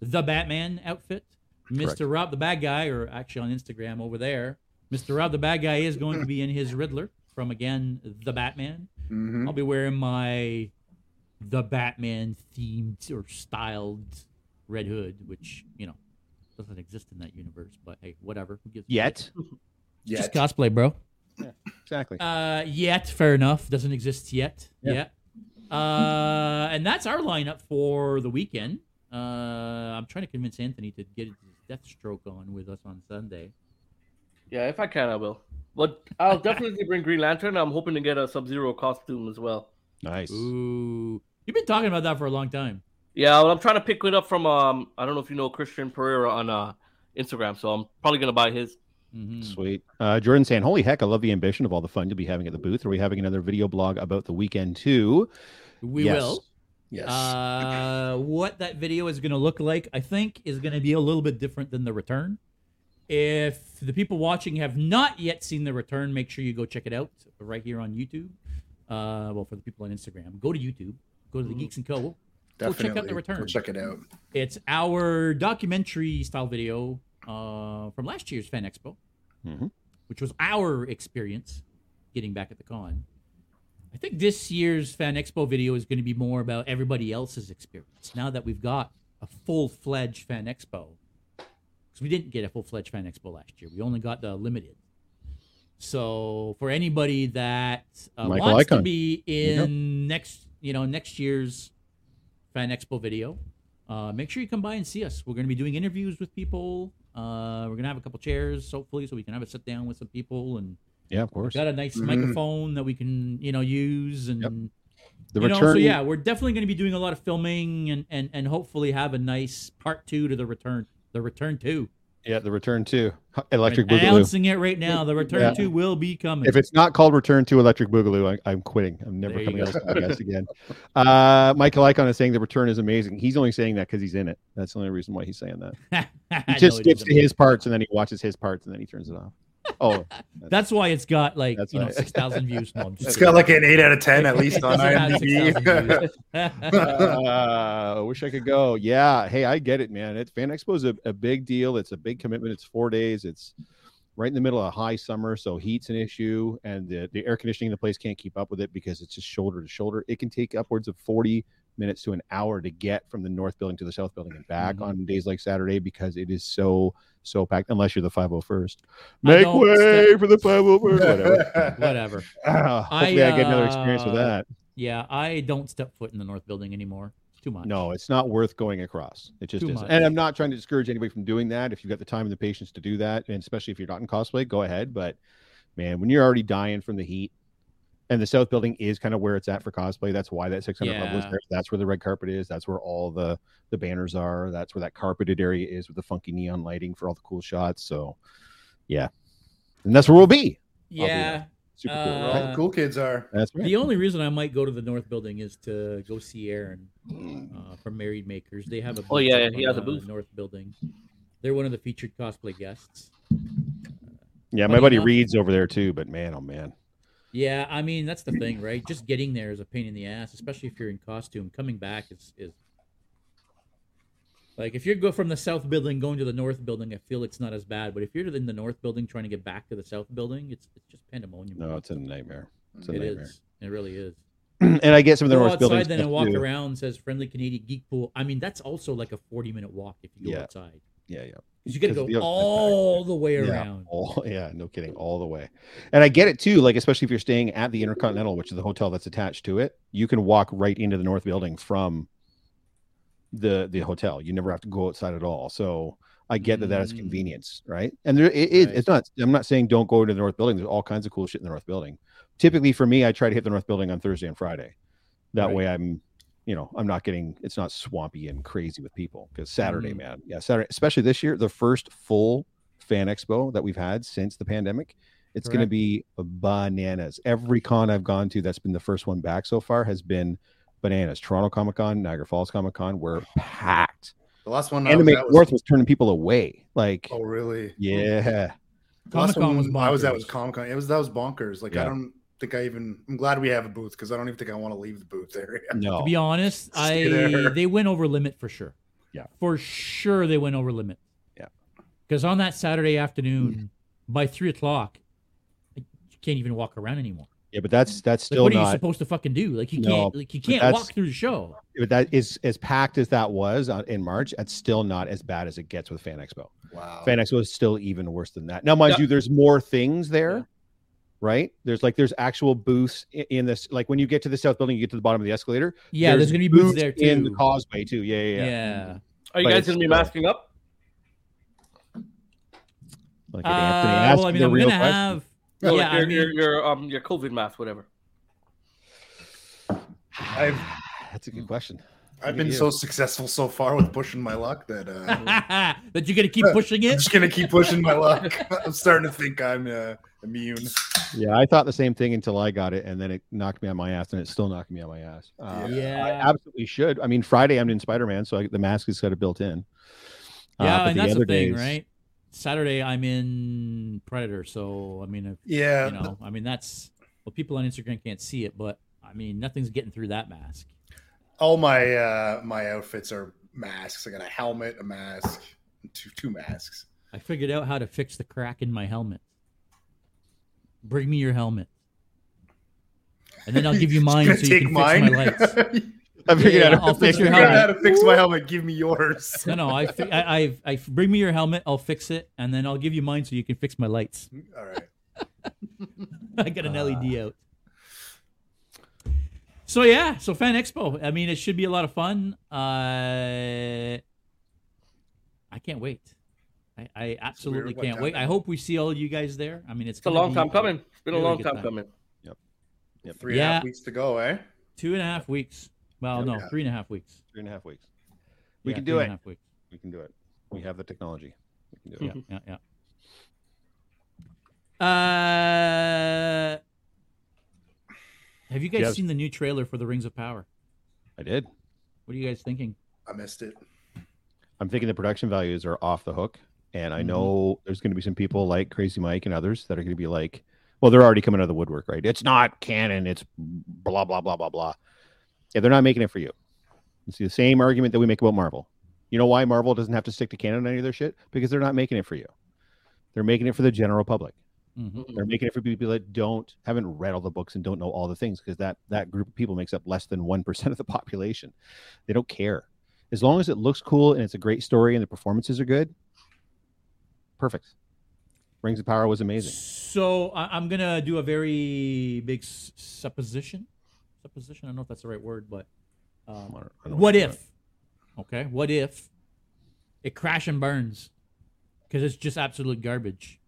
the Batman outfit. Mr. Rob the Bad Guy, or actually on Instagram over there, Mr. Rob the Bad Guy is going to be in his Riddler from again the Batman. Mhm. I'll be wearing my the Batman themed or styled red hood, which you know doesn't exist in that universe. But hey, whatever. Who gives Yet, shit? (laughs) Yet. Just cosplay, bro. exactly. Uh, yet, fair enough. Doesn't exist yet. Yeah. Yet. Uh, and that's our lineup for the weekend. Uh, I'm trying to convince Anthony to get his Deathstroke on with us on Sunday. yeah, if I can, I will. But I'll definitely bring Green Lantern. I'm hoping to get a Sub Zero costume as well. Nice. Ooh, you've been talking about that for a long time. Yeah, well, I'm trying to pick it up from um. I don't know if you know Christian Pereira on uh Instagram, so I'm probably gonna buy his. Mhm. Sweet. Uh, Jordan saying, "Holy heck, I love the ambition of all the fun you'll be having at the booth. Are we having another video blog about the weekend too?" We Yes. will. Yes. Uh, what that video is going to look like, I think, is going to be a little bit different than the return. If the people watching have not yet seen the return, make sure you go check it out right here on YouTube. Uh, well, for the people on Instagram, go to YouTube, go to the Geeks and Co. Definitely. Go check out the Definitely. return. Go check it out. It's our documentary style video uh, from last year's Fan Expo, Mhm. which was our experience getting back at the con. I think this year's Fan Expo video is going to be more about everybody else's experience. Now that we've got a full fledged Fan Expo, because we didn't get a full fledged Fan Expo last year, we only got the limited. So for anybody that uh, wants to be in next, you know, next year's Fan Expo video, uh, make sure you come by and see us. We're going to be doing interviews with people. Uh, we're going to have a couple chairs, hopefully, so we can have a sit down with some people and Yeah, of course. got a nice Mhm. microphone that we can, you know, use and. Yep. The you know, return. so yeah, we're definitely going to be doing a lot of filming and, and, and hopefully have a nice part two to the return. The return two. yeah, the return to Electric I'm Boogaloo. announcing it right now. The return Yeah. two will be coming. If it's not called Return to Electric Boogaloo, I, I'm quitting. I'm never There coming on go. this podcast again. (laughs) Uh, Michael Icon is saying the return is amazing. He's only saying that because he's in it. That's the only reason why he's saying that. (laughs) He just it skips to his parts and then he watches his parts and then he turns it off. Oh, (laughs) That's why it's got like That's you know why. six thousand views. No, I'm (laughs) It's kidding. got like an eight out of ten at least on (laughs) Doesn't IMDb. uh, I wish I could go. Yeah. Hey, I get it, man. It's Fan Expo is a, a big deal. It's a big commitment. It's four days. It's right in the middle of high summer, so heat's an issue, and the, the air conditioning in the place can't keep up with it because it's just shoulder to shoulder. It can take upwards of forty minutes to an hour to get from the north building to the south building and back Mhm. on days like Saturday because it is so so packed. Unless you're the 501st, make way step- for the 501st. Whatever. (laughs) Whatever. (laughs) Ah, hopefully, I, get another experience with uh, that. Yeah, I don't step foot in the North Building anymore. It's too much. No, it's not worth going across. It just Too isn't. much. And I'm not trying to discourage anybody from doing that. If you've got the time and the patience to do that, and especially if you're not in cosplay, go ahead. But man, when you're already dying from the heat, and the south building is kind of where it's at for cosplay. That's why that 600 level is there. That's where the red carpet is. That's where all the the banners are. That's where that carpeted area is with the funky neon lighting for all the cool shots. So, yeah, and that's where we'll be. be Yeah. Super cool. Uh, Right? Cool kids are. That's right. The only reason I might go to the North Building is to go see Aaron uh, from Married Makers. They have a Oh, yeah, up he has a the booth. North Building. They're one of the featured cosplay guests. yeah, my buddy enough- Reed's over there too. But man, oh man, Yeah, I mean that's the thing, right? Just getting there is a pain in the ass, especially if you're in costume. Coming back is is like if you go from the south building going to the north building, I feel it's not as bad. But if you're in the north building trying to get back to the south building, it's it's just pandemonium. no, it's a nightmare. It's a It nightmare. is. It really is. (clears throat) and I get some of the Go north outside buildings. then and walk too. around. Says friendly Canadian geek pool. I mean that's also like a forty minute walk if you go Yeah. outside. Yeah, yeah. 'Cause you got to go the (laughs) all the way Yeah, around. all, (laughs) yeah, no kidding, all the way. And I get it too, like especially if you're staying at the Intercontinental, which is the hotel that's attached to it, you can walk right into the north building from the the hotel. You never have to go outside at all. So I get that that is Mm. convenience, right? And there it, it- Right. it's not. I'm not saying don't go to the north building. There's all kinds of cool shit in the north building. Typically, for me, I try to hit the north building on Thursday and Friday. That Right. way, I'm, you know, I'm not getting. It's not swampy and crazy with people because Saturday, Mhm. man, yeah, Saturday, especially this year, the first full fan expo that we've had since the pandemic. It's going to be bananas. Every con I've gone to that's been the first one back so far has been bananas. Toronto Comic Con, Niagara Falls Comic Con were packed. The last one. Was Anime was- North was turning people away. Like, Oh, really? yeah, The Comic-Con one was I was at bonkers. was Comic Con. It was that was bonkers. Like I don't think I even. I'm glad we have a booth because I don't even think I want to leave the booth area. (laughs) no, To be honest, (laughs) I there. they went over limit for sure. Yeah. for sure they went over limit. Yeah. because on that Saturday afternoon, mm-hmm. by three o'clock, you can't even walk around anymore. yeah, but that's that's Like, still what are you supposed to fucking do? Like you No, can't, like you can't walk through the show. but that is as packed as that was on, in March. That's still not as bad as it gets with Fan Expo. Wow. Fan Expo is still even worse than that. Now, mind Yeah. you, there's more things there, Yeah. Right? There's like there's actual booths i- in this. Like when you get to the south building, you get to the bottom of the escalator. Yeah, there's, gonna be booths there too. in the causeway too. Yeah, yeah, yeah. yeah. Are you But guys gonna be masking up? Like Uh, Anthony asked well, I mean, the I'm real gonna question. have. No, yeah, like your, I mean, your, your um your COVID mask, whatever. I've (sighs) That's a good question. I've been so successful so far with pushing my luck that uh, (laughs) that you're gonna keep pushing it. I'm it. just gonna keep pushing my luck. (laughs) I'm starting to think I'm uh, immune. Yeah, I thought the same thing until I got it, and then it knocked me on my ass, and it's still knocking me on my ass. Uh, Yeah. I absolutely should. I mean, Friday I'm in Spider Man, so I, the mask is got of built in. Uh, Yeah, but and that's the thing, days- right? Saturday I'm in Predator, so I mean, if, Yeah, you know, I mean that's well, people on Instagram can't see it, but I mean, nothing's getting through that mask. all my uh, my outfits are masks. I got a helmet, a mask, two two masks. I figured out how to fix the crack in my helmet. Bring me your helmet, and then I'll give you (laughs) mine so you can fix my lights. (laughs) I figured Yeah, out how I'll to fix fix your it. Figure out helmet. how to fix my helmet. Give me yours. (laughs) No, no, I, fi- I, I, I, bring me your helmet. I'll fix it, and then I'll give you mine so you can fix my lights. All right. I got an LED out. So yeah, so Fan Expo. I mean, it should be a lot of fun. Uh, I can't wait. I, I absolutely what can't wait. I hope we see all you guys there. I mean, it's, It's a long be time coming. It's been a long time time. coming. Three and a half Yeah. weeks to go, eh? Two and a half weeks. Well, no, Yeah. three and a half weeks. Three and a half weeks. We Yeah, can do it. half weeks. We can do it. We have the technology. We can do it. Yeah, yeah, yeah. Uh, have you guys Yes. seen the new trailer for the Rings of Power? I did. What are you guys thinking? I missed it. I'm thinking the production values are off the hook, and I Mhm. know there's going to be some people like Crazy Mike and others that are going to be like, well, they're already coming out of the woodwork, right? It's not canon. It's blah blah blah blah blah. Yeah, they're not making it for you. It's the same argument that we make about Marvel. You know why Marvel doesn't have to stick to canon on any of their shit? Because they're not making it for you. They're making it for the general public. hmm They're making it for people that don't haven't read all the books and don't know all the things because that that group of people makes up less than one percent of the (laughs) population. They don't care as long as it looks cool and it's a great story and the performances are good. Perfect. Rings of Power was amazing. So I, I'm gonna do a very big s- supposition. Supposition. I don't know if that's the right word, but um, don't- I don't what if? Okay, what if it crash and burns because it's just absolute garbage?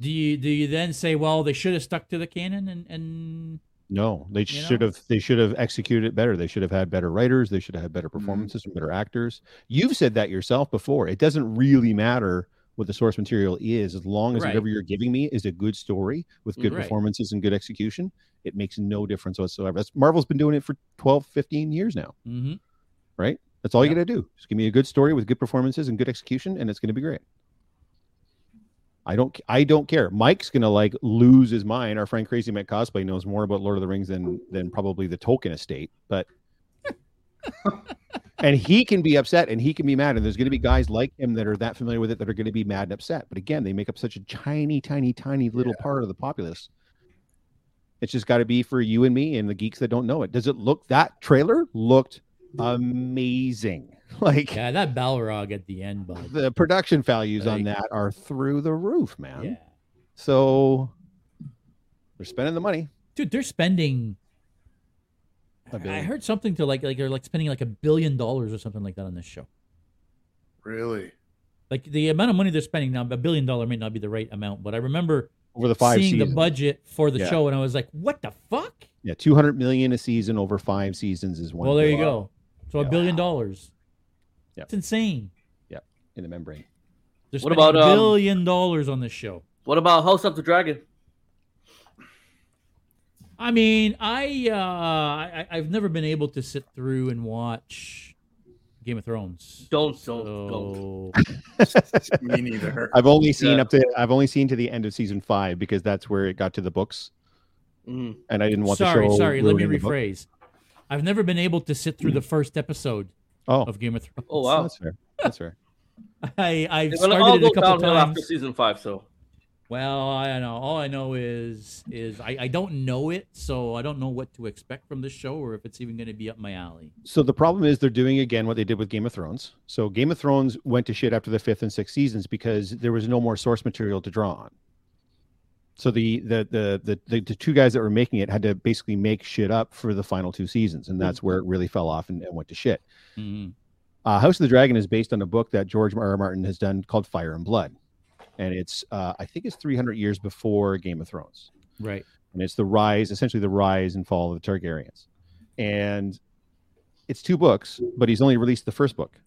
Do you do you then say, well, they should have stuck to the canon and and No, they You should know? have. They should have executed it better. They should have had better writers. They should have had better performances and better actors. You've said that yourself before. It doesn't really matter what the source material is, as long as Right. whatever you're giving me is a good story with good Right. performances and good execution. It makes no difference whatsoever. That's, Marvel's been doing it for 12, 15 years now, Mhm. right? That's all you got to do. Just give me a good story with good performances and good execution, and it's going to be great. I don't. I don't care. Mike's gonna like lose his mind. Our friend Crazy Mike Cosplay knows more about Lord of the Rings than than probably the Tolkien estate, but (laughs) and he can be upset and he can be mad. And there's going to be guys like him that are that familiar with it that are going to be mad and upset. But again, they make up such a tiny, tiny, tiny little part of the populace. It's just got to be for you and me and the geeks that don't know it. Does it look? That trailer looked amazing. (laughs) Like yeah, that Balrog at the end, bud. the production values on that are through the roof, man. Yeah, So they're spending the money. dude, they're spending. I heard something to like like they're like spending like a billion dollars or something like that on this show. Really? Like the amount of money they're spending now, a billion dollar may not be the right amount, but I remember over the five seeing seasons. the budget for the Yeah. show, and I was like, "What the fuck?" Yeah, two hundred million a season over five seasons is one. well, there you go. So a Yeah. billion dollars. Yeah. It's insane. Yeah. In the membrane. They're What about, a um, billion dollars on this show. What about House of the Dragon? I mean, I, uh, I I- I've never been able to sit through and watch Game of Thrones. Don't, don't, don't. (laughs) Me neither. I've only seen Yeah. up to I've only seen to the end of season five because that's where it got to the books, Mhm. and I didn't want sorry, the show. sorry. Let me ruining the book. rephrase. I've never been able to sit through the first episode Oh, of Game of Thrones. Oh wow, that's fair. That's fair. (laughs) I I've They're all started it a couple downhill times. after season five. So Well, I don't know. All I know is is I, I don't know it, so I don't know what to expect from this show or if it's even going to be up my alley. So the problem is they're doing again what they did with Game of Thrones. So Game of Thrones went to shit after the fifth and sixth seasons because there was no more source material to draw on. So the the the the, the, two guys that were making it had to basically make shit up for the final two seasons, and that's where it really fell off and, and went to shit. Mhm. Uh, House of the Dragon is based on a book that George R. R. Martin has done called Fire and Blood, and it's uh, I think it's 300 years before Game of Thrones Right. and it's the rise, essentially the rise and fall of the Targaryens. And it's two books, but he's only released the first book.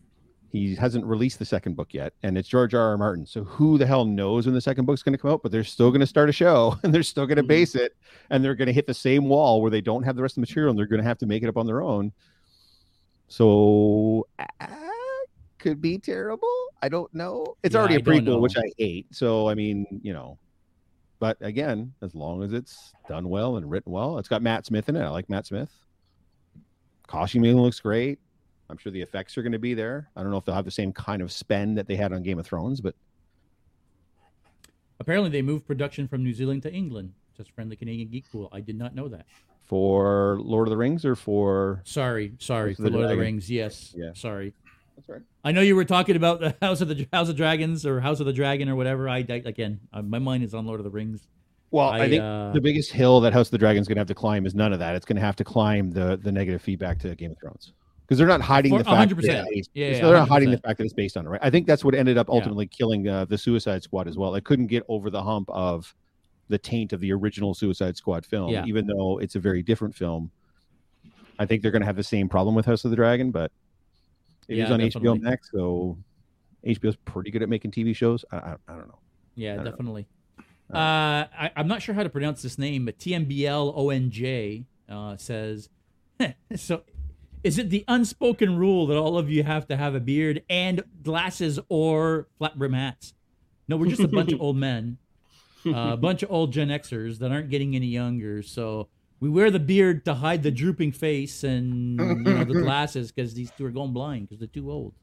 He hasn't released the second book yet, and it's George R. R. Martin. So who the hell knows when the second book's going to come out? But they're still going to start a show, (laughs) and they're still going to Mhm. base it, and they're going to hit the same wall where they don't have the rest of the material, and they're going to have to make it up on their own. So uh, could be terrible. I don't know. It's Yeah, already a I prequel, which. I hate. So I mean, you know, but again, as long as it's done well and written well, it's got Matt Smith in it. I like Matt Smith. Costuming looks great. I'm sure the effects are going to be there. I don't know if they'll have the same kind of spend that they had on Game of Thrones, but Apparently, they moved production from New Zealand to England. Just friendly Canadian geek pool. I did not know that. for Lord of the Rings or for Sorry, sorry for Lord of the Rings. Yes, Yeah. sorry. that's right. I know you were talking about the (laughs) House of the House of Dragons or House of the Dragon or whatever. I I- again, uh, my mind is on Lord of the Rings. Well, I, I, think uh, the biggest hill that House of the Dragon's going to have to climb is none of that. It's going to have to climb the the negative feedback to Game of Thrones because they're not hiding For- the fact. 100%. that it's- Yeah, yeah, they're not hiding the fact that it's based on it, right? I think that's what ended up Yeah. ultimately killing uh, the Suicide Squad as well. It couldn't get over the hump of the taint of the original Suicide Squad film, Yeah. even though it's a very different film. I think they're going to have the same problem with House of the Dragon, but it is Yeah, on definitely. HBO Max, so HBO's pretty good at making TV shows. I, I, I don't know. Yeah, don't know. definitely. Uh, Uh, I, I'm not sure how to pronounce this name, but TMBLONJ uh, says, (laughs) so is it the unspoken rule that all of you have to have a beard and glasses or flat brim hats? No, we're just a bunch of (laughs) old men, uh, a bunch of old Gen Xers that aren't getting any younger. So we wear the beard to hide the drooping face and you know the (laughs) glasses because these two are going blind because they're too old.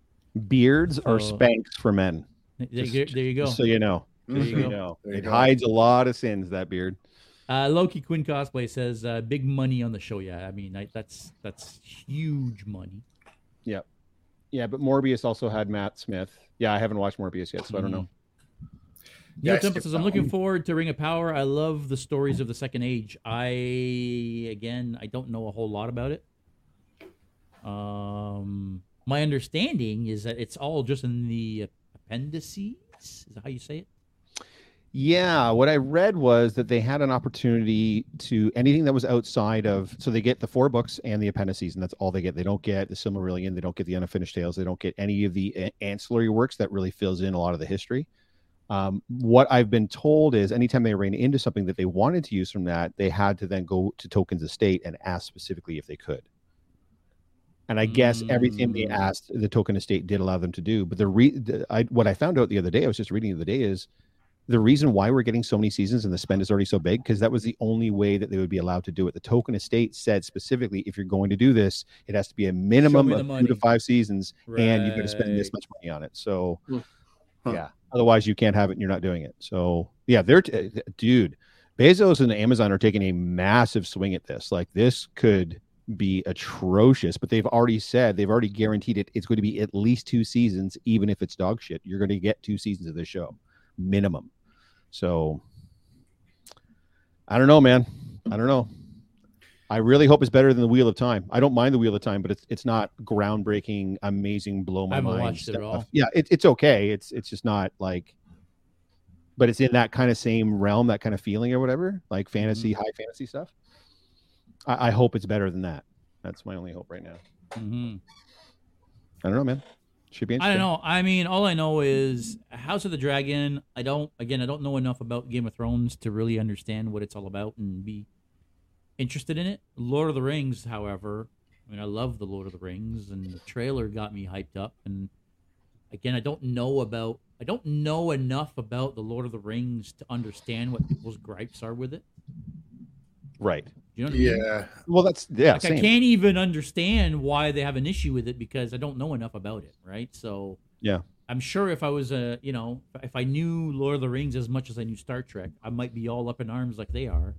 Beards are spanks for men. There, Just- you- there you go. Just so you know. There you go. you know. There you it go. hides a lot of sins, that beard. Uh, Loki Quinn cosplay says uh, big money on the show. Yeah, I mean I, that's that's huge money. Yeah, yeah, but Morbius also had Matt Smith. Yeah, I haven't watched Morbius yet, so I don't know. Neil Yeah, Temple says I'm looking forward to Ring of Power. I love the stories of the Second Age. I again I don't know a whole lot about it. Um, my understanding is that it's all just in the appendices. Is that how you say it? Yeah, what I read was that they had an opportunity to anything that was outside of. So they get the four books and the appendices, and that's all they get. They don't get the Silmarillion. They don't get the unfinished tales. They don't get any of the a- ancillary works that really fills in a lot of the history. Um, what I've been told is anytime they ran into something that they wanted to use from that, they had to then go to Tolkien's Estate and ask specifically if they could. And I guess everything they Mm. asked, the Tolkien Estate did allow them to do. But the, re- the I, what I found out the other day, I was just reading the other day, is the reason why we're getting so many seasons and the spend is already so big because that was the only way that they would be allowed to do it. The Tolkien Estate said specifically, if you're going to do this, it has to be a minimum me the of two to five seasons, and you've got to spend this much money on it. So. Huh. yeah, otherwise you can't have it, and you're not doing it. So, yeah, they're t- eh, dude. Bezos and Amazon are taking a massive swing at this. Like this could be atrocious, but they've already said they've already guaranteed it. It's going to be at least two seasons, even if it's dog shit. You're going to get two seasons of this show, minimum. So I don't know, man. I don't know. I really hope it's better than the Wheel of Time. I don't mind the Wheel of Time, but it's it's not groundbreaking, amazing, blow my I haven't mind. watched it all. Yeah, it, it's okay. It's it's just not like, but it's in that kind of same realm, that kind of feeling or whatever, like Mm-hmm. fantasy, high fantasy stuff. I, I hope it's better than that. That's my only hope right now. hmm I don't know, man. Should be. I don't know. I mean, all I know is House of the Dragon. I don't. Again, I don't know enough about Game of Thrones to really understand what it's all about and be interested in it. Lord of the Rings, however, I mean, I love the Lord of the Rings, and the trailer got me hyped up. And again, I don't know about. I don't know enough about the Lord of the Rings to understand what people's gripes are with it. Right. You know what I mean? Yeah. Well, that's yeah. Like same. I can't even understand why they have an issue with it because I don't know enough about it, right? So Yeah. I'm sure if I was a, you know, if I knew Lord of the Rings as much as I knew Star Trek, I might be all up in arms like they are.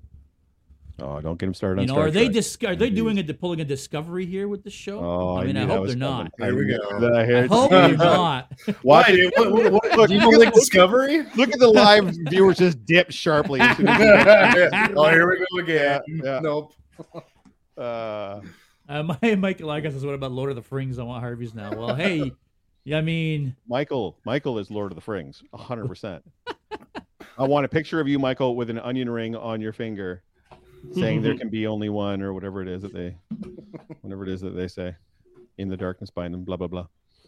Oh, don't get him started on You know, Star are they Trek. dis- are they doing a pulling a discovery here with the show? Oh, I mean, I, knew that hope they're coming. (laughs) not. There we go. I I hope they're not. Watch Why, it. dude? What, what, what, Look, do you look like at- look- Discovery? Look at the live viewers just dip sharply. as soon as you- oh, here we go again. Yeah, yeah. Nope. uh, Uh, (laughs) my Michael Lagas says, "What about Lord of the Rings? I want Harvey's now." Well, hey, yeah, I mean, Michael, Michael is Lord of the Frings, hundred percent. I want a picture of you, Michael, with an onion ring on your finger, saying there (laughs) can be only one, or whatever it is that they, whatever it is that they say. in the darkness behind them. Blah blah blah.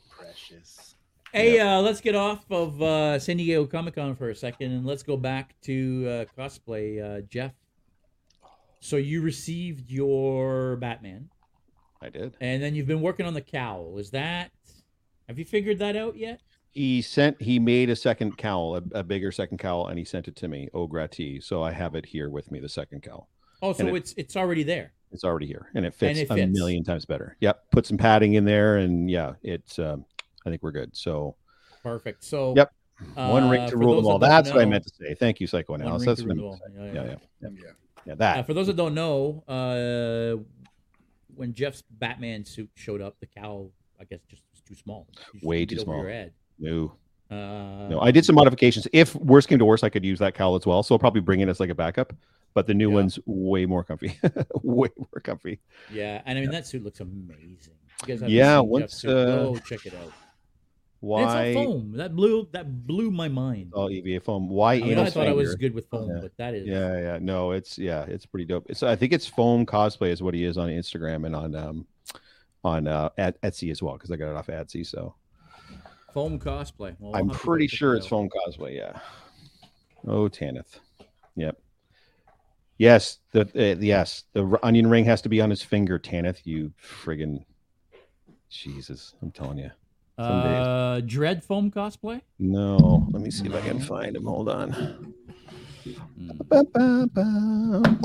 Precious. Hey, uh, let's get off of uh, San Diego Comic Con for a second and let's go back to uh, cosplay. Uh, Jeff, so you received your Batman, I did. and then you've been working on the cowl. Is that? Have you figured that out yet? He sent. He made a second cowl, a, a bigger second cowl, and he sent it to me. Au gratis. So I have it here with me. The second cowl. Oh, so it- it's it's already there. It's already here, and it fits it a fits. million times better. Yep. Put some padding in there, and yeah, it's. Um, I think we're good. So Perfect. So Yep. one ring uh, to rule them all. that don't That's what I meant to say. Thank you, one psychoanalysis. That's what I meant to say. Yeah, Yeah, yeah. yeah, Yeah. yeah. That. Uh, for those that don't know, uh, when Jeff's Batman suit showed up, the cowl, I guess, just was too small. You Way too small. Your head. no, Uh, no. I did some modifications. If worst came to worst, I could use that cowl as well. So I'll probably bring it as like a backup. But the new Yeah. one's way more comfy. (laughs) way more comfy. Yeah, and I mean that suit looks amazing. You guys haven't Yeah, once, uh, go check it out. And Why? It's foam. That blew that blew my mind. All EVA foam. Why? I, mean, I thought I was good with foam, Yeah. but that is Yeah, yeah. No, it's yeah, it's pretty dope. It's I think it's foam cosplay is what he is on Instagram and on um on uh at Etsy as well because I got it off Etsy. So foam cosplay. Well, I'm have to go pretty sure it's out. foam cosplay. Yeah. Oh, Tanith. Yep. Yes, the uh, yes the onion ring has to be on his finger. Tanith, you friggin' Jesus! I'm telling you. Some days. Uh, Dread foam cosplay. No, let me see if I can find him. Hold on. Hmm.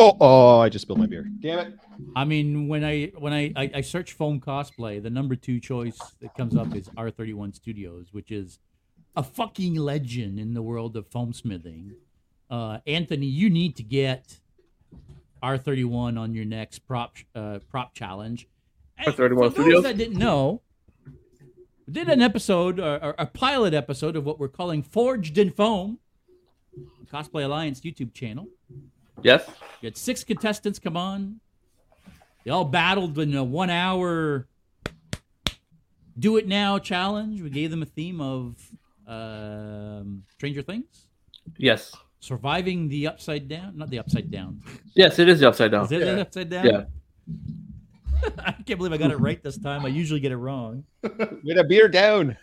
Oh, oh! I just spilled my beer. Damn it! I mean, when I when I, I I search foam cosplay, the number two choice that comes up is R31 Studios, which is a fucking legend in the world of foam smithing. Uh, Anthony, you need to get R31 on your next prop uh, prop challenge. And R31 for those that didn't know, we did an episode or, or a pilot episode of what we're calling Forged in Foam, Cosplay Alliance YouTube channel. Yes. You had six contestants come on. They all battled in a one hour do it now challenge. We gave them a theme of um, Stranger Things, Yes. Surviving the upside down, not the upside down. Yes, it is the upside down. Is it Yeah. the upside down? Yeah. (laughs) I can't believe I got it right this time. I usually get it wrong. (laughs) Get a beer down.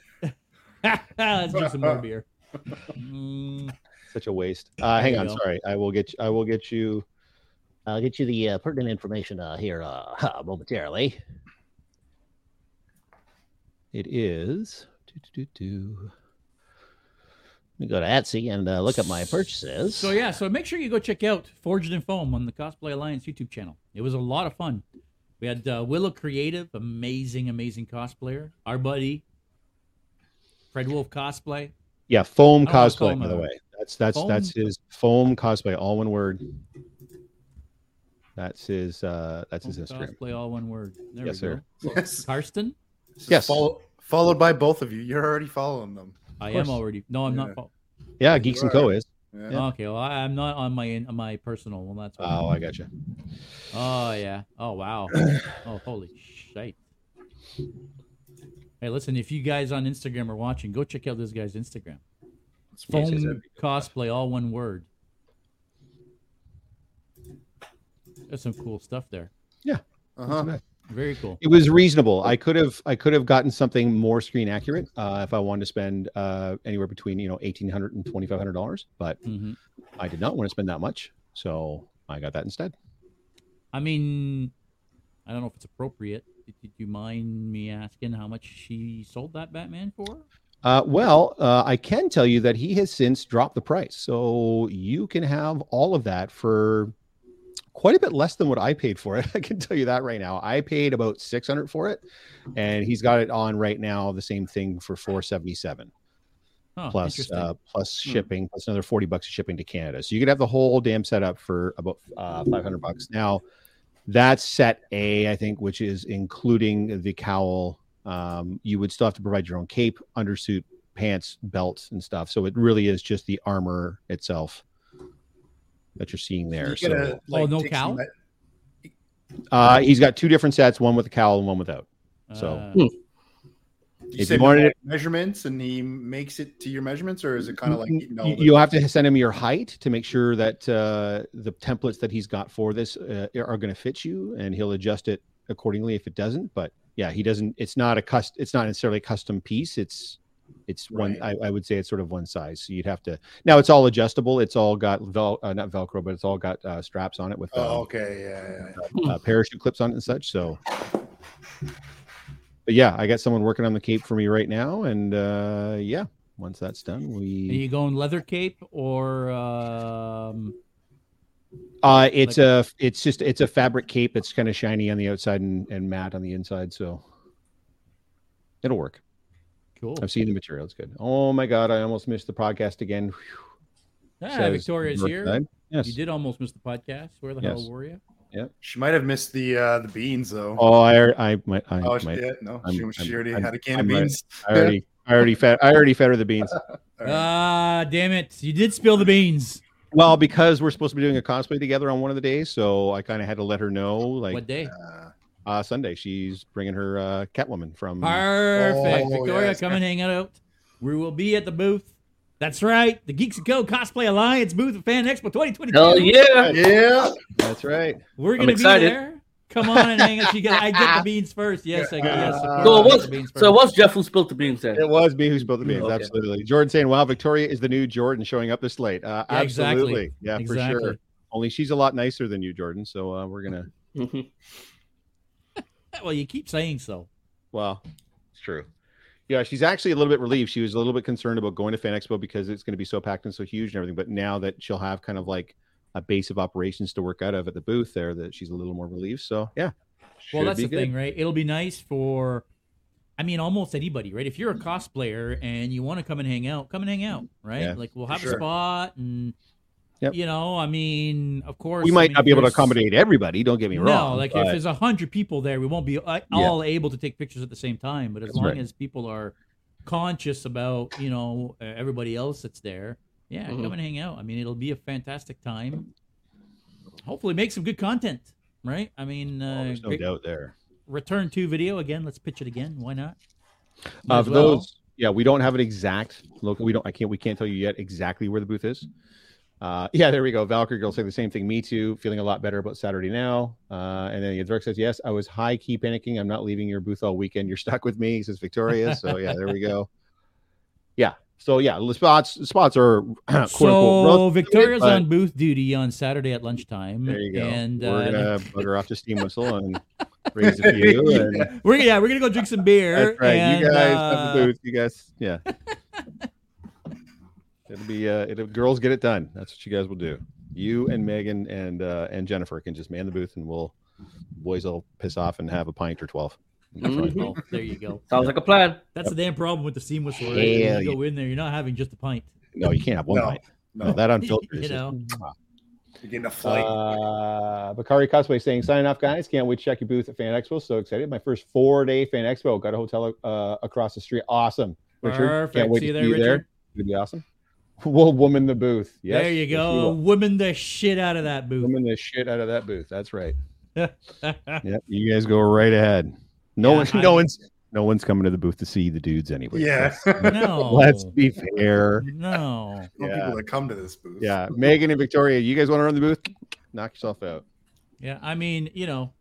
Let's do some more beer. (laughs) Mm, Such a waste. Uh, hang on, go. sorry. I will get. You, I will get you. I'll get you the uh, pertinent information uh, here uh, momentarily. It is. Do, do, do, do. Let me go to Etsy and uh, look at my purchases. So yeah, so make sure you go check out Forged in Foam on the Cosplay Alliance YouTube channel. It was a lot of fun. We had uh, Willow Creative, amazing, amazing cosplayer. Our buddy Fred Wolf cosplay. Yeah, foam I don't wanna call cosplay. him By the way, that's that's Foam- that's his foam cosplay. All one word. That's his. uh That's his Foam Instagram. Cosplay, all one word. There Yes, we sir. go. Yes. Karsten, Yes. Follow, followed by both of you. You're already following them. I am already. No, I'm Yeah. not. fo- Yeah, Geeks and Co is. Yeah. Okay, well, I, I'm not on my on my personal. Well, that's why. Oh, I got you. Oh yeah. Oh wow. (clears throat) oh holy shit. Hey, listen, if you guys on Instagram are watching, go check out this guy's Instagram. It's Yes, yes, Foam cosplay, all one word. There's some cool stuff there. Yeah. Uh-huh. Very cool. It was reasonable. I could have I could have gotten something more screen accurate uh, if I wanted to spend uh, anywhere between you know eighteen hundred and twenty five hundred dollars, but hmm I did not want to spend that much, so I got that instead. I mean, I don't know if it's appropriate. Did, did you mind me asking how much she sold that Batman for? Uh, well, uh, I can tell you that he has since dropped the price, so you can have all of that for quite a bit less than what I paid for it. (laughs) I can tell you that right now. I paid about six hundred for it, and he's got it on right now the same thing for four seventy seven. Huh, plus uh, plus Hmm. shipping plus another 40 bucks of shipping to canada so you could have the whole damn setup for about uh, 500 bucks now that's set a i think which is including the cowl um, you would still have to provide your own cape undersuit pants belts and stuff so it really is just the armor itself that you're seeing there You so gotta, Oh, no take cowl? uh, he's got two different sets one with a cowl and one without so- Uh, You If say you wanted it- measurements and he makes it to your measurements, or is it kind of like you know you, the- you'll have to send him your height to make sure that uh, the templates that he's got for this uh, are going to fit you, and he'll adjust it accordingly if it doesn't. But yeah, he doesn't. It's not a cust. It's not necessarily a custom piece. It's it's one. Right. I, I would say it's sort of one size. So you'd have to. Now it's all adjustable. It's all got vel, uh, not Velcro, but it's all got uh, straps on it with Oh, um, okay, yeah, yeah. uh, parachute clips on it and such. So, but yeah, I got someone working on the cape for me right now, and uh, yeah, once that's done, we. Are you going leather cape or um, uh, it's like- a it's just it's a fabric cape It's kind of shiny on the outside and, and matte on the inside, so it'll work. Cool? I've seen the material; it's good. Oh my god, I almost missed the podcast again. Ah, Says Victoria's here. Side. Yes. You did almost miss the podcast. Where the Yes. hell were you? Yeah. She might have missed the uh the beans though. Oh, I I might I, Oh, she, might, yeah, no, I'm- she, she I'm- already I'm- had a can I'm of right. beans. I already I already (laughs) fed I already fed her the beans. All right. Ah, damn it! You did spill the beans. Well, because we're supposed to be doing a cosplay together on one of the days, so I kind of had to let her know, like what day? Uh, uh, Sunday, she's bringing her uh, Catwoman from. Perfect. Oh, Victoria, yes. come and hang out. We will be at the booth. That's right. The Geeks Go Cosplay Alliance booth at Fan Expo 2022. Hell yeah! yeah, That's right. We're going to be there. Come on and hang out. You get, (laughs) I get the beans first. Yes, I Yeah. yes. of So it get was the beans so it was Jeff who spilled the beans then. It was me who spilled the beans. Okay. Absolutely. Jordan saying, "Wow, Victoria is the new Jordan showing up this late." Uh, Yeah, exactly. absolutely. Yeah, for Exactly. sure. Only she's a lot nicer than you, Jordan. So uh, we're gonna. Well, you keep saying so. Well, it's true. Yeah, she's actually a little bit relieved. She was a little bit concerned about going to Fan Expo because it's going to be so packed and so huge and everything. But now that she'll have kind of like a base of operations to work out of at the booth there, that she's a little more relieved. So yeah. Well, that's the good. thing, right? It'll be nice for, I mean, almost anybody, right? If you're a cosplayer and you want to come and hang out, come and hang out, right? Yeah, like we'll have sure. a spot, and Yep. you know, I mean, of course, We I might mean, not be able to accommodate everybody. Don't get me no, wrong. like if there's a hundred people there, we won't be uh, all able to take pictures at the same time. But as That's long right. as people are conscious about, you know, uh, everybody else that's there, yeah, Mhm. come and hang out. I mean, it'll be a fantastic time. Hopefully, make some good content, right? I mean, oh, uh, there's no great- doubt there. return to video again. Let's pitch it again. Why not? Uh, for well. those, yeah, we don't have an exact local. We don't. I can't. We can't tell you yet exactly where the booth is. Uh, yeah, there we go. Valkyrie girl saying the same thing. Me too. Feeling a lot better about Saturday now. Uh, and then Yadruk says, "Yes, I was high key panicking. I'm not leaving your booth all weekend. You're stuck with me." (laughs) Says Victoria. So yeah, there we go. Yeah. So yeah, the spots spots are (clears throat) quote unquote. So relatively Victoria's but on booth duty on Saturday at lunchtime. There you go. And we're uh, gonna (laughs) bugger off to Steam Whistle and raise a few. (laughs) And we're yeah, we're gonna go drink some beer. That's right. and, you guys uh, have the booth. You guys, yeah. It'll be uh, it'll girls get it done. That's what you guys will do. You and Megan and uh, and Jennifer can just man the booth, and we'll boys will piss off and have a pint or twelve. Mhm. Oh, there you go. Sounds like a plan. That's the damn problem with the steam whistle. Right? Hell When you go in there, you're not having just a pint. No, you can't have one No, pint. No, no, that unfiltered. (laughs) You is just- know. you're getting a flight. Uh, Bakari Cosplay saying, signing off, guys. Can't wait to check your booth at Fan Expo. So excited. My first four day Fan Expo. Got a hotel uh, across the street. Awesome. Richard, Perfect. can't wait See to you there, see you there. It'll be awesome. We'll woman the booth. Yes, there you go. will. Women the shit out of that booth. Woman the shit out of that booth. That's right. no, (laughs) Yep. You guys go right ahead. No Yeah, one, I- no one's, no one's coming to the booth to see the dudes anyway. yeah, (laughs) no. Let's be fair. No. No Yeah. people that come to this booth. Yeah. Megan and Victoria, you guys want to run the booth? Knock yourself out. Yeah, I mean, you know,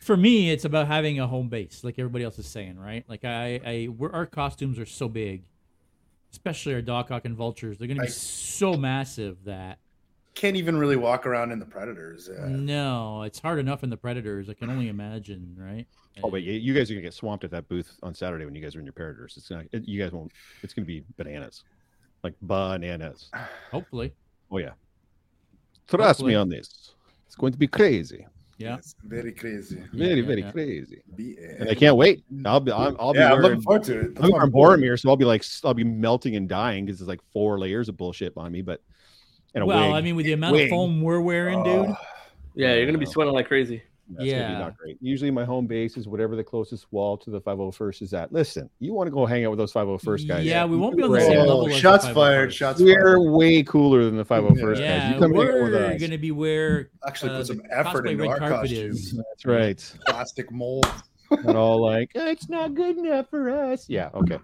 for me, it's about having a home base, like everybody else is saying, right? Like I, I, we're, our costumes are so big, especially our Doc Ock and Vultures. They're going to be I- so massive that can't even really walk around in the Predators. Yeah. no, it's hard enough in the Predators. I can only imagine, right? Oh, but you, you guys are gonna get swamped at that booth on Saturday when you guys are in your Predators. It's gonna, it, you guys won't. It's gonna be bananas, like bananas. Hopefully, Oh yeah. Trust Hopefully. me on this. It's going to be crazy. Yeah. It's very crazy. Very, yeah, very yeah. crazy. Be- And I can't wait. I'll be. I'm, I'll be yeah, I'm wearing. looking forward to it. That's I'm what from. Boromir, so I'll be like, I'll be melting and dying because there's like four layers of bullshit on me. But and a Well, wig. I mean, with the amount Wig. of foam we're wearing, dude. Oh, Yeah, you're gonna be sweating like crazy. That's gonna be Yeah. not great. Usually my home base is whatever the closest wall to the 501st is at. Listen, you want to go hang out with those 501st guys? Yeah, we won't be on the go same level oh, as the shots 501st. fired. Shots We're fired. way cooler than the 501st Yeah, guys. You come hang out with we're us. going to be where Actually, uh, put some effort cosplay into our costumes. That's right. Plastic mold. (laughs) Not all like it's not good enough for us. Yeah. Okay.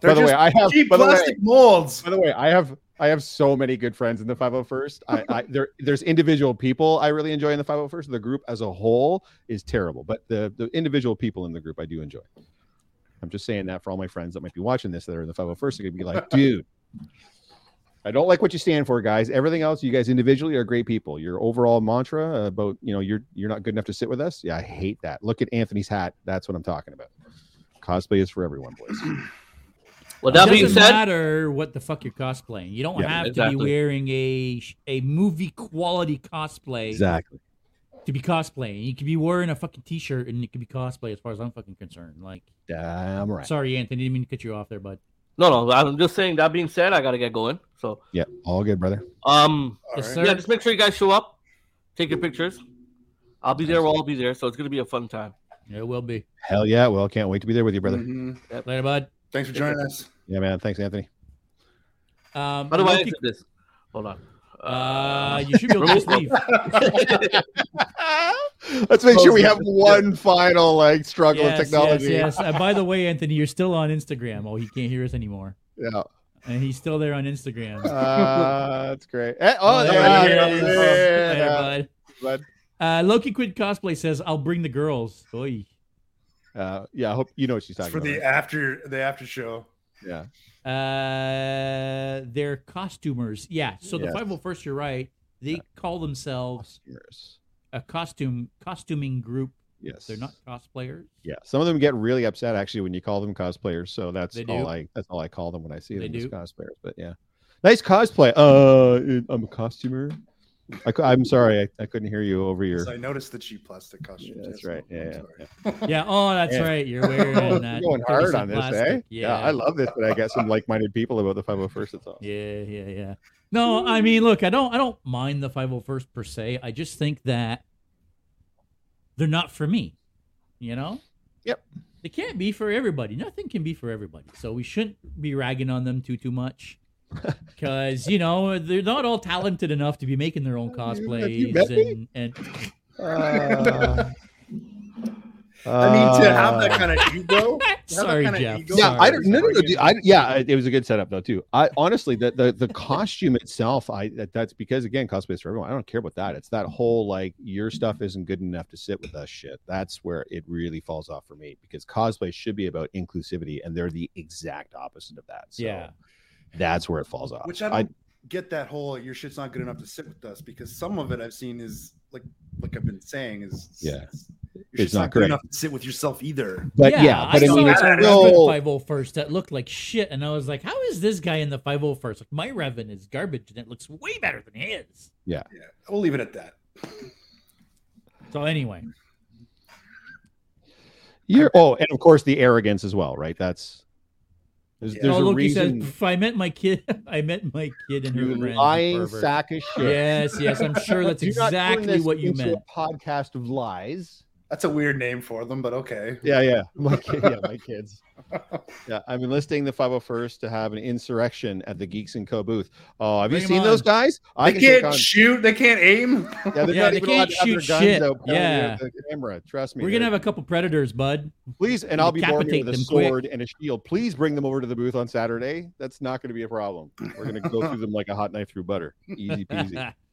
They're by the way, I have. cheap By the way, plastic molds. by the way, I have I have so many good friends in the 501st. I, I (laughs) there there's individual people I really enjoy in the 501st. The group as a whole is terrible, but the the individual people in the group I do enjoy. I'm just saying that for all my friends that might be watching this that are in the 501st, they're gonna be like, (laughs) dude, I don't like what you stand for, guys. Everything else, you guys individually are great people. Your overall mantra about you know you're you're not good enough to sit with us. Yeah, I hate that. Look at Anthony's hat. That's what I'm talking about. Cosplay is for everyone, boys. (clears throat) Well, that being doesn't said, matter what the fuck you're cosplaying. You don't Yeah, have to be wearing a a movie quality cosplay Exactly. to be cosplaying. You could be wearing a fucking t-shirt and it could be cosplay as far as I'm fucking concerned. Like, Damn right. sorry, Anthony, didn't mean to cut you off there, bud. no, no. I'm just saying. That being said, I gotta get going. So, Yeah, all good, brother. um, Yes, right. yeah, just make sure you guys show up, take your pictures. I'll be there. We'll all be there. So it's gonna be a fun time. It will be. Hell yeah. Well, can't wait to be there with you, brother. Mhm. Later, bud. Thanks for joining us. Yeah, man. Thanks, Anthony. Um, How do I Loki- exit this? Hold on. uh, you should be able to just leave. Let's make sure we have one final like struggle yes, of technology. Yes, yes. Uh, by the way, Anthony, you're still on Instagram. Oh, he can't hear us anymore. Yeah. And he's still there on Instagram. Uh, that's great. Eh, oh, there there he it is. is. Later, Yeah, bud. bud. Uh, Loki Quid Cosplay says, I'll bring the girls. Oy. Uh, yeah, I hope you know what she's talking for about. For the right? after the after show. Yeah. Uh, they're costumers. Yeah. So the Yes. 501st, you're right. They call themselves Yes. a costume costuming group. Yes. They're not cosplayers. Yeah. Some of them get really upset actually when you call them cosplayers. So that's all. I that's all I call them when I see They them as do. cosplayers. But yeah. Nice cosplay. Uh I'm a costumer. I, am sorry, I, I couldn't hear you over your I noticed the cheap plastic costumes. Yeah, that's right. Yeah, yeah, yeah. Yeah. Oh, that's Yeah. right. You're wearing (laughs) that. You're going hard cent on this, eh? plastic. Yeah. I love this that I got some like-minded people about the 501st. It's awesome. Yeah, yeah, yeah. No, I mean, look, I don't, I don't mind the 501st per se. I just think that they're not for me. You know. Yep. They can't be for everybody. Nothing can be for everybody. So we shouldn't be ragging on them too, too much. (laughs) Because you know they're not all talented enough to be making their own (laughs) Have you cosplays met me? and and (laughs) Uh, I mean, to have that uh, kind of ego. to have that sorry, kind of Jeff. ego yeah, sorry. I don't. No, no, no. Dude, I, yeah, it was a good setup though too. I honestly, the the, the costume itself, I that, that's because again, cosplay is for everyone. I don't care about that. It's that whole like your stuff isn't good enough to sit with us shit. That's where it really falls off for me because cosplay should be about inclusivity, and they're the exact opposite of that. So yeah. That's where it falls off. Which I don't get that whole your shit's not good enough to sit with us because some of it I've seen is like like I've been saying is Yeah. your It's not not good great. enough to sit with yourself either. but yeah, but I, saw mean, a it's that. still, 501st that looked like shit, and I was like, "How is this guy in the 501st? Like my Revan is garbage, and it looks way better than his." Yeah, yeah, we'll leave it at that. So anyway, you're. Oh, and of course the arrogance as well, right? That's there's, there's oh, a look, he reason. says, "If I met my kid, (laughs) I met my kid and her You friends." you lying sack of shit. Yes, yes, I'm sure (laughs) that's You're not turning exactly this what you meant. A podcast of lies. That's a weird name for them, but okay. Yeah, yeah, (laughs) my kid, yeah, my kids. (laughs) Yeah, I'm enlisting the 501st to have an insurrection at the Geeks and Co booth. Oh, have Bring you 'em seen those on. guys? I They can can't shoot. They can't aim. Yeah, they're Yeah, not they even can't to have their shoot guns shit. out Yeah. Uh, the camera. Trust me. We're they're- gonna have a couple predators, bud. please, and I'll be born decapitate with a them quick. sword and a shield. Please bring them over to the booth on Saturday. That's not going to be a problem. We're going to go through them like a hot knife through butter. Easy peasy. (laughs)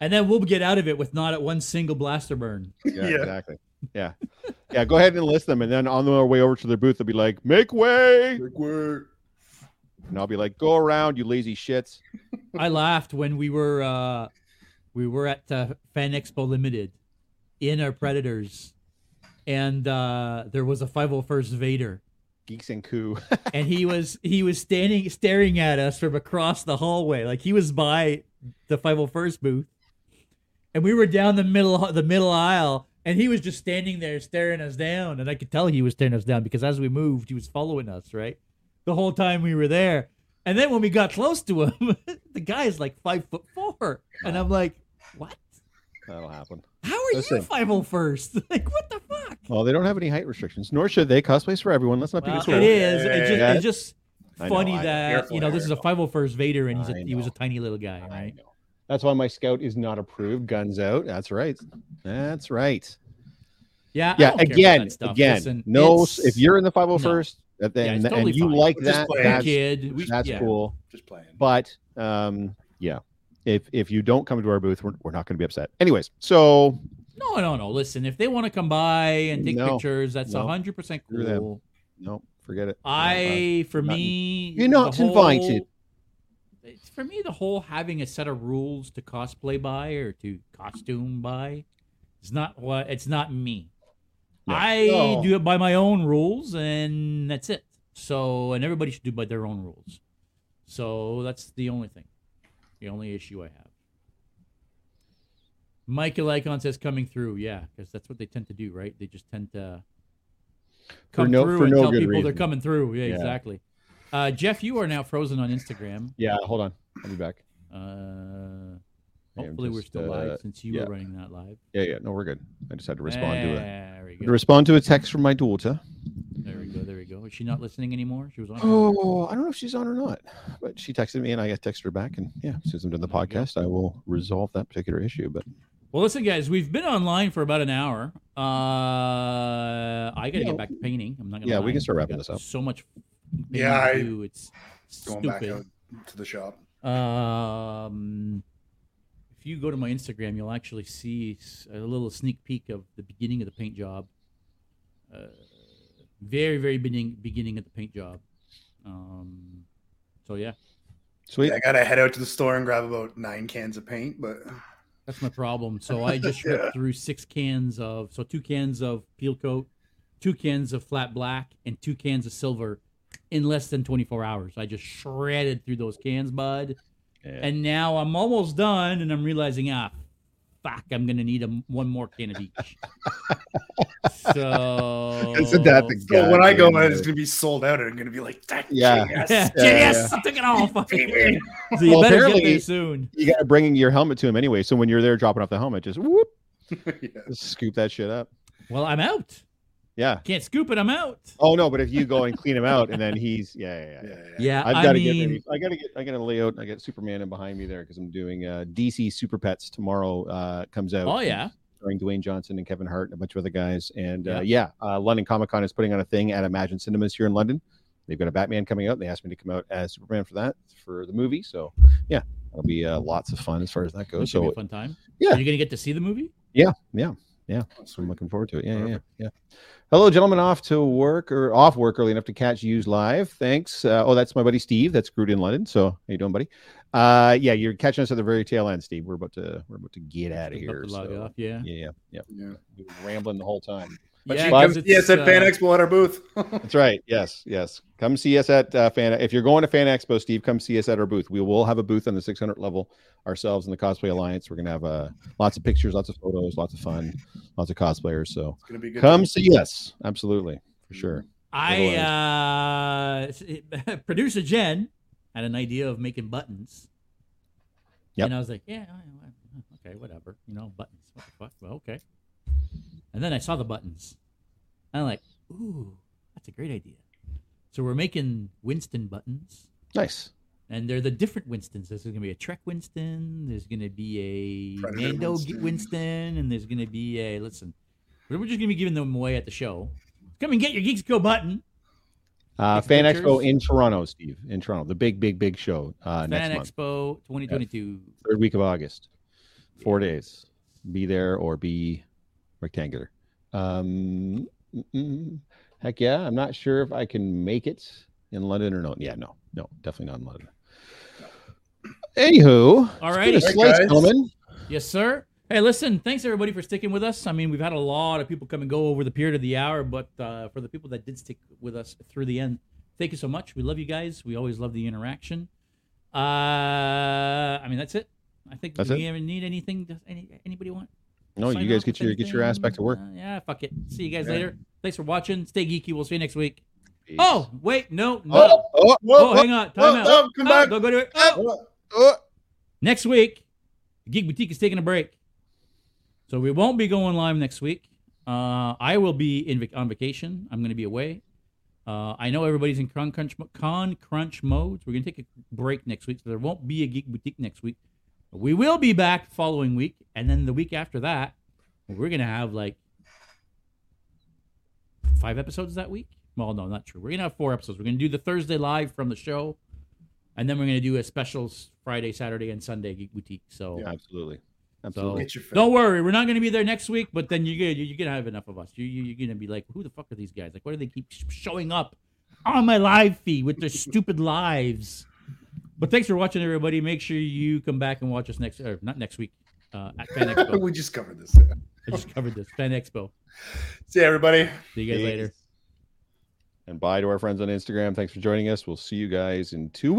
and then we'll get out of it with not at one single blaster burn. Yeah, Yeah. exactly. Yeah, yeah. Go ahead and enlist them, and then on their way over to their booth, they'll be like, "Make way!" Like, we're- And I'll be like, "Go around, you lazy shits." I laughed when we were uh we were at uh, Fan Expo Limited in our Predators, and uh there was a 501st Vader, Geeks and coup. (laughs) and he was he was standing staring at us from across the hallway, like he was by the 501st booth, and we were down the middle the middle aisle. And he was just standing there staring us down, and I could tell he was staring us down because as we moved, he was following us, right? The whole time we were there. And then when we got close to him, (laughs) the guy is like five foot four. And I'm like, what? That'll happen. How are Listen. you five oh first? (laughs) Like what the fuck? Well, they don't have any height restrictions, nor should they. Cosplay's for everyone. Let's not be Well, control. it is. It just, Yeah. it's just funny know. that you know this is a 501st Vader and he's a, I he was a tiny little guy, I right? Know. That's why my scout is not approved. Guns out. That's right. That's right. Yeah. Yeah. don't care about Again, again. Listen, no. If you're in the 501st, That, Yeah, and, totally and you fine. like Just that. That's, kid. We, that's yeah. cool. Just playing. But um, yeah, if if you don't come to our booth, we're, we're not going to be upset. Anyways, so No, no, no. Listen, if they want to come by and take No, pictures, that's no. hundred percent cool. no, forget it. I, for not- me, You're not invited. whole- it's- For me, the whole having a set of rules to cosplay by or to costume by, it's not what. It's not me. No. I No. do it by my own rules, and that's it. So, and everybody should do by their own rules. So that's the only thing, the only issue I have. Michael Icon says coming through, yeah, because that's what they tend to do, right? They just tend to For come no- through for and no tell good people they're coming through. Yeah, Yeah. exactly. Uh, Jeff, you are now frozen on Instagram. Yeah, hold on. I'll be back. Uh, hopefully, we're just, still uh, live since you yeah. were running that live. Yeah, yeah. No, we're good. I just had to respond to it. There we To respond to a text from my daughter. There we go. There we go. Is she not listening anymore? She was on. Oh, I don't know if she's on or not, but she texted me and I texted her back. And yeah, as soon as I'm done the There you go. podcast, I will resolve that particular issue. But Well, listen, guys, we've been online for about an hour. Uh, I got to Yeah. get back to painting. I'm not gonna. Yeah, we can start wrapping this up. So much. Painting Yeah, I- do. It's Going stupid. back out to the shop. Um, if you go to my Instagram, you'll actually see a little sneak peek of the beginning of the paint job. Uh, very, very beginning beginning of the paint job. Um, so yeah, sweet. Yeah, I gotta head out to the store and grab about nine cans of paint, but that's my problem. So I (laughs) just ripped Yeah. through six cans of so two cans of peel coat, two cans of flat black, and two cans of silver in less than 24 hours. I just shredded through those cans, bud. Yeah. And now I'm almost done, and I'm realizing, ah, fuck, I'm gonna need a, one more can of each. (laughs) so Isn't that the so when I go, goddamn it's gonna be sold out. and I'm gonna be like, that Yeah. (laughs) yes. yeah, Yeah, I took it all. (laughs) Fuck it. So you Well, better get apparently- there soon. you got to bring your helmet to him anyway. So when you're there dropping off the helmet, just whoop, Yeah. just scoop that shit up. Well, I'm out. Yeah. Can't scoop it. I'm out. Oh no, but if you go and clean him out, and then (laughs) he's yeah, yeah, yeah. Yeah, yeah. Yeah, I've got to mean, get. I got to get. I got to lay out. I got Superman in behind me there because I'm doing uh, DC Super Pets tomorrow. Uh, comes out. oh yeah, starring Dwayne Johnson and Kevin Hart and a bunch of other guys. And uh, Yeah. yeah, uh, London Comic Con is putting on a thing at Imagine Cinemas here in London. They've got a Batman coming out. They asked me to come out as Superman for that for the movie. So yeah, that'll be uh, lots of fun as far as that that goes. should be So a fun time. yeah. Are you gonna get to see the movie? yeah, yeah, yeah. So I'm looking forward to it. Yeah, yeah, yeah, yeah. Hello, gentlemen. Off to work or off work early enough to catch yous live. Thanks. Uh, oh, that's my buddy Steve. That's screwed in London. So how you doing, buddy? Uh, yeah, you're catching us at the very tail end, Steve. We're about to we're about to get out of here. so- yeah. Yeah, yeah, yeah. Yeah. We were rambling the whole time. But yeah, you 'cause come see us at Fan uh, Expo at our booth. (laughs) That's right. Yes, yes. Come see us at uh, Fan. If you're going to Fan Expo, Steve, come see us at our booth. We will have a booth on the 600 level ourselves in the Cosplay Alliance. We're gonna have uh, lots of pictures, lots of photos, lots of fun, lots of cosplayers. So It's gonna be good. come see us. Absolutely, for sure. I uh (laughs) producer Jen had an idea of making buttons. Yep. And I was like, yeah, I- I- okay, whatever. You know, buttons. What the fuck? Well, okay. And then I saw the buttons. And I'm like, ooh, that's a great idea. So we're making Winston buttons. Nice. And they're the different Winstons. There's going to be a Trek Winston. There's going to be a Predator Mando Winston. Winston. And there's going to be a, listen, we're just going to be giving them away at the show. Come and get your Geeks Go button. Uh, Fan. Expo in Toronto, Steve. In Toronto, the big, big, big show uh, next Fan month, Expo 2022. third week of August. Four days. Be there or be rectangular. Um, mm-mm. heck yeah. I'm not sure if I can make it in London or not. Yeah, no, no, definitely not in London. Anywho, All it's righty. been a Hey, slice, guys. gentlemen. Yes, sir. Hey, listen, thanks everybody for sticking with us. I mean, we've had a lot of people come and go over the period of the hour, but uh, for the people that did stick with us through the end, thank you so much. We love you guys. We always love the interaction. Uh, I mean, that's it. I think That's do it. we ever need anything? Does any anybody want? No, you guys get your get your ass back to work. Uh, yeah, fuck it. See you guys Yeah. later. Thanks for watching. Stay geeky. We'll see you next week. Peace. Oh, wait, no, no. oh, oh, Whoa, Oh, hang on. Time out. whoa, come Oh, back. Go, go to it. Oh. Oh. Next week, Geek Boutique is taking a break. So we won't be going live next week. Uh, I will be in vac- on vacation. I'm going to be away. Uh, I know everybody's in con crunch, con crunch mode. We're going to take a break next week, so there won't be a Geek Boutique next week. We will be back following week, and then the week after that, we're going to have like five episodes that week, Well, no, not true. We're gonna have four episodes. We're gonna do the Thursday live from the show, and then we're gonna do a special Friday, Saturday, and Sunday Geek Boutique. So yeah, Absolutely. Absolutely. Get your fill. don't worry, we're not going to be there next week. But then you're gonna you're gonna have enough of us. You, you you're gonna be like, who the fuck are these guys? Like, why do they keep showing up on my live feed with their (laughs) stupid lives? But thanks for watching, everybody. Make sure you come back and watch us next, or not next week, uh, at Fan Expo. (laughs) we just covered this. I just covered this Fan Expo. See you, everybody. See you guys later. And bye to our friends on Instagram. Thanks for joining us. We'll see you guys in two weeks.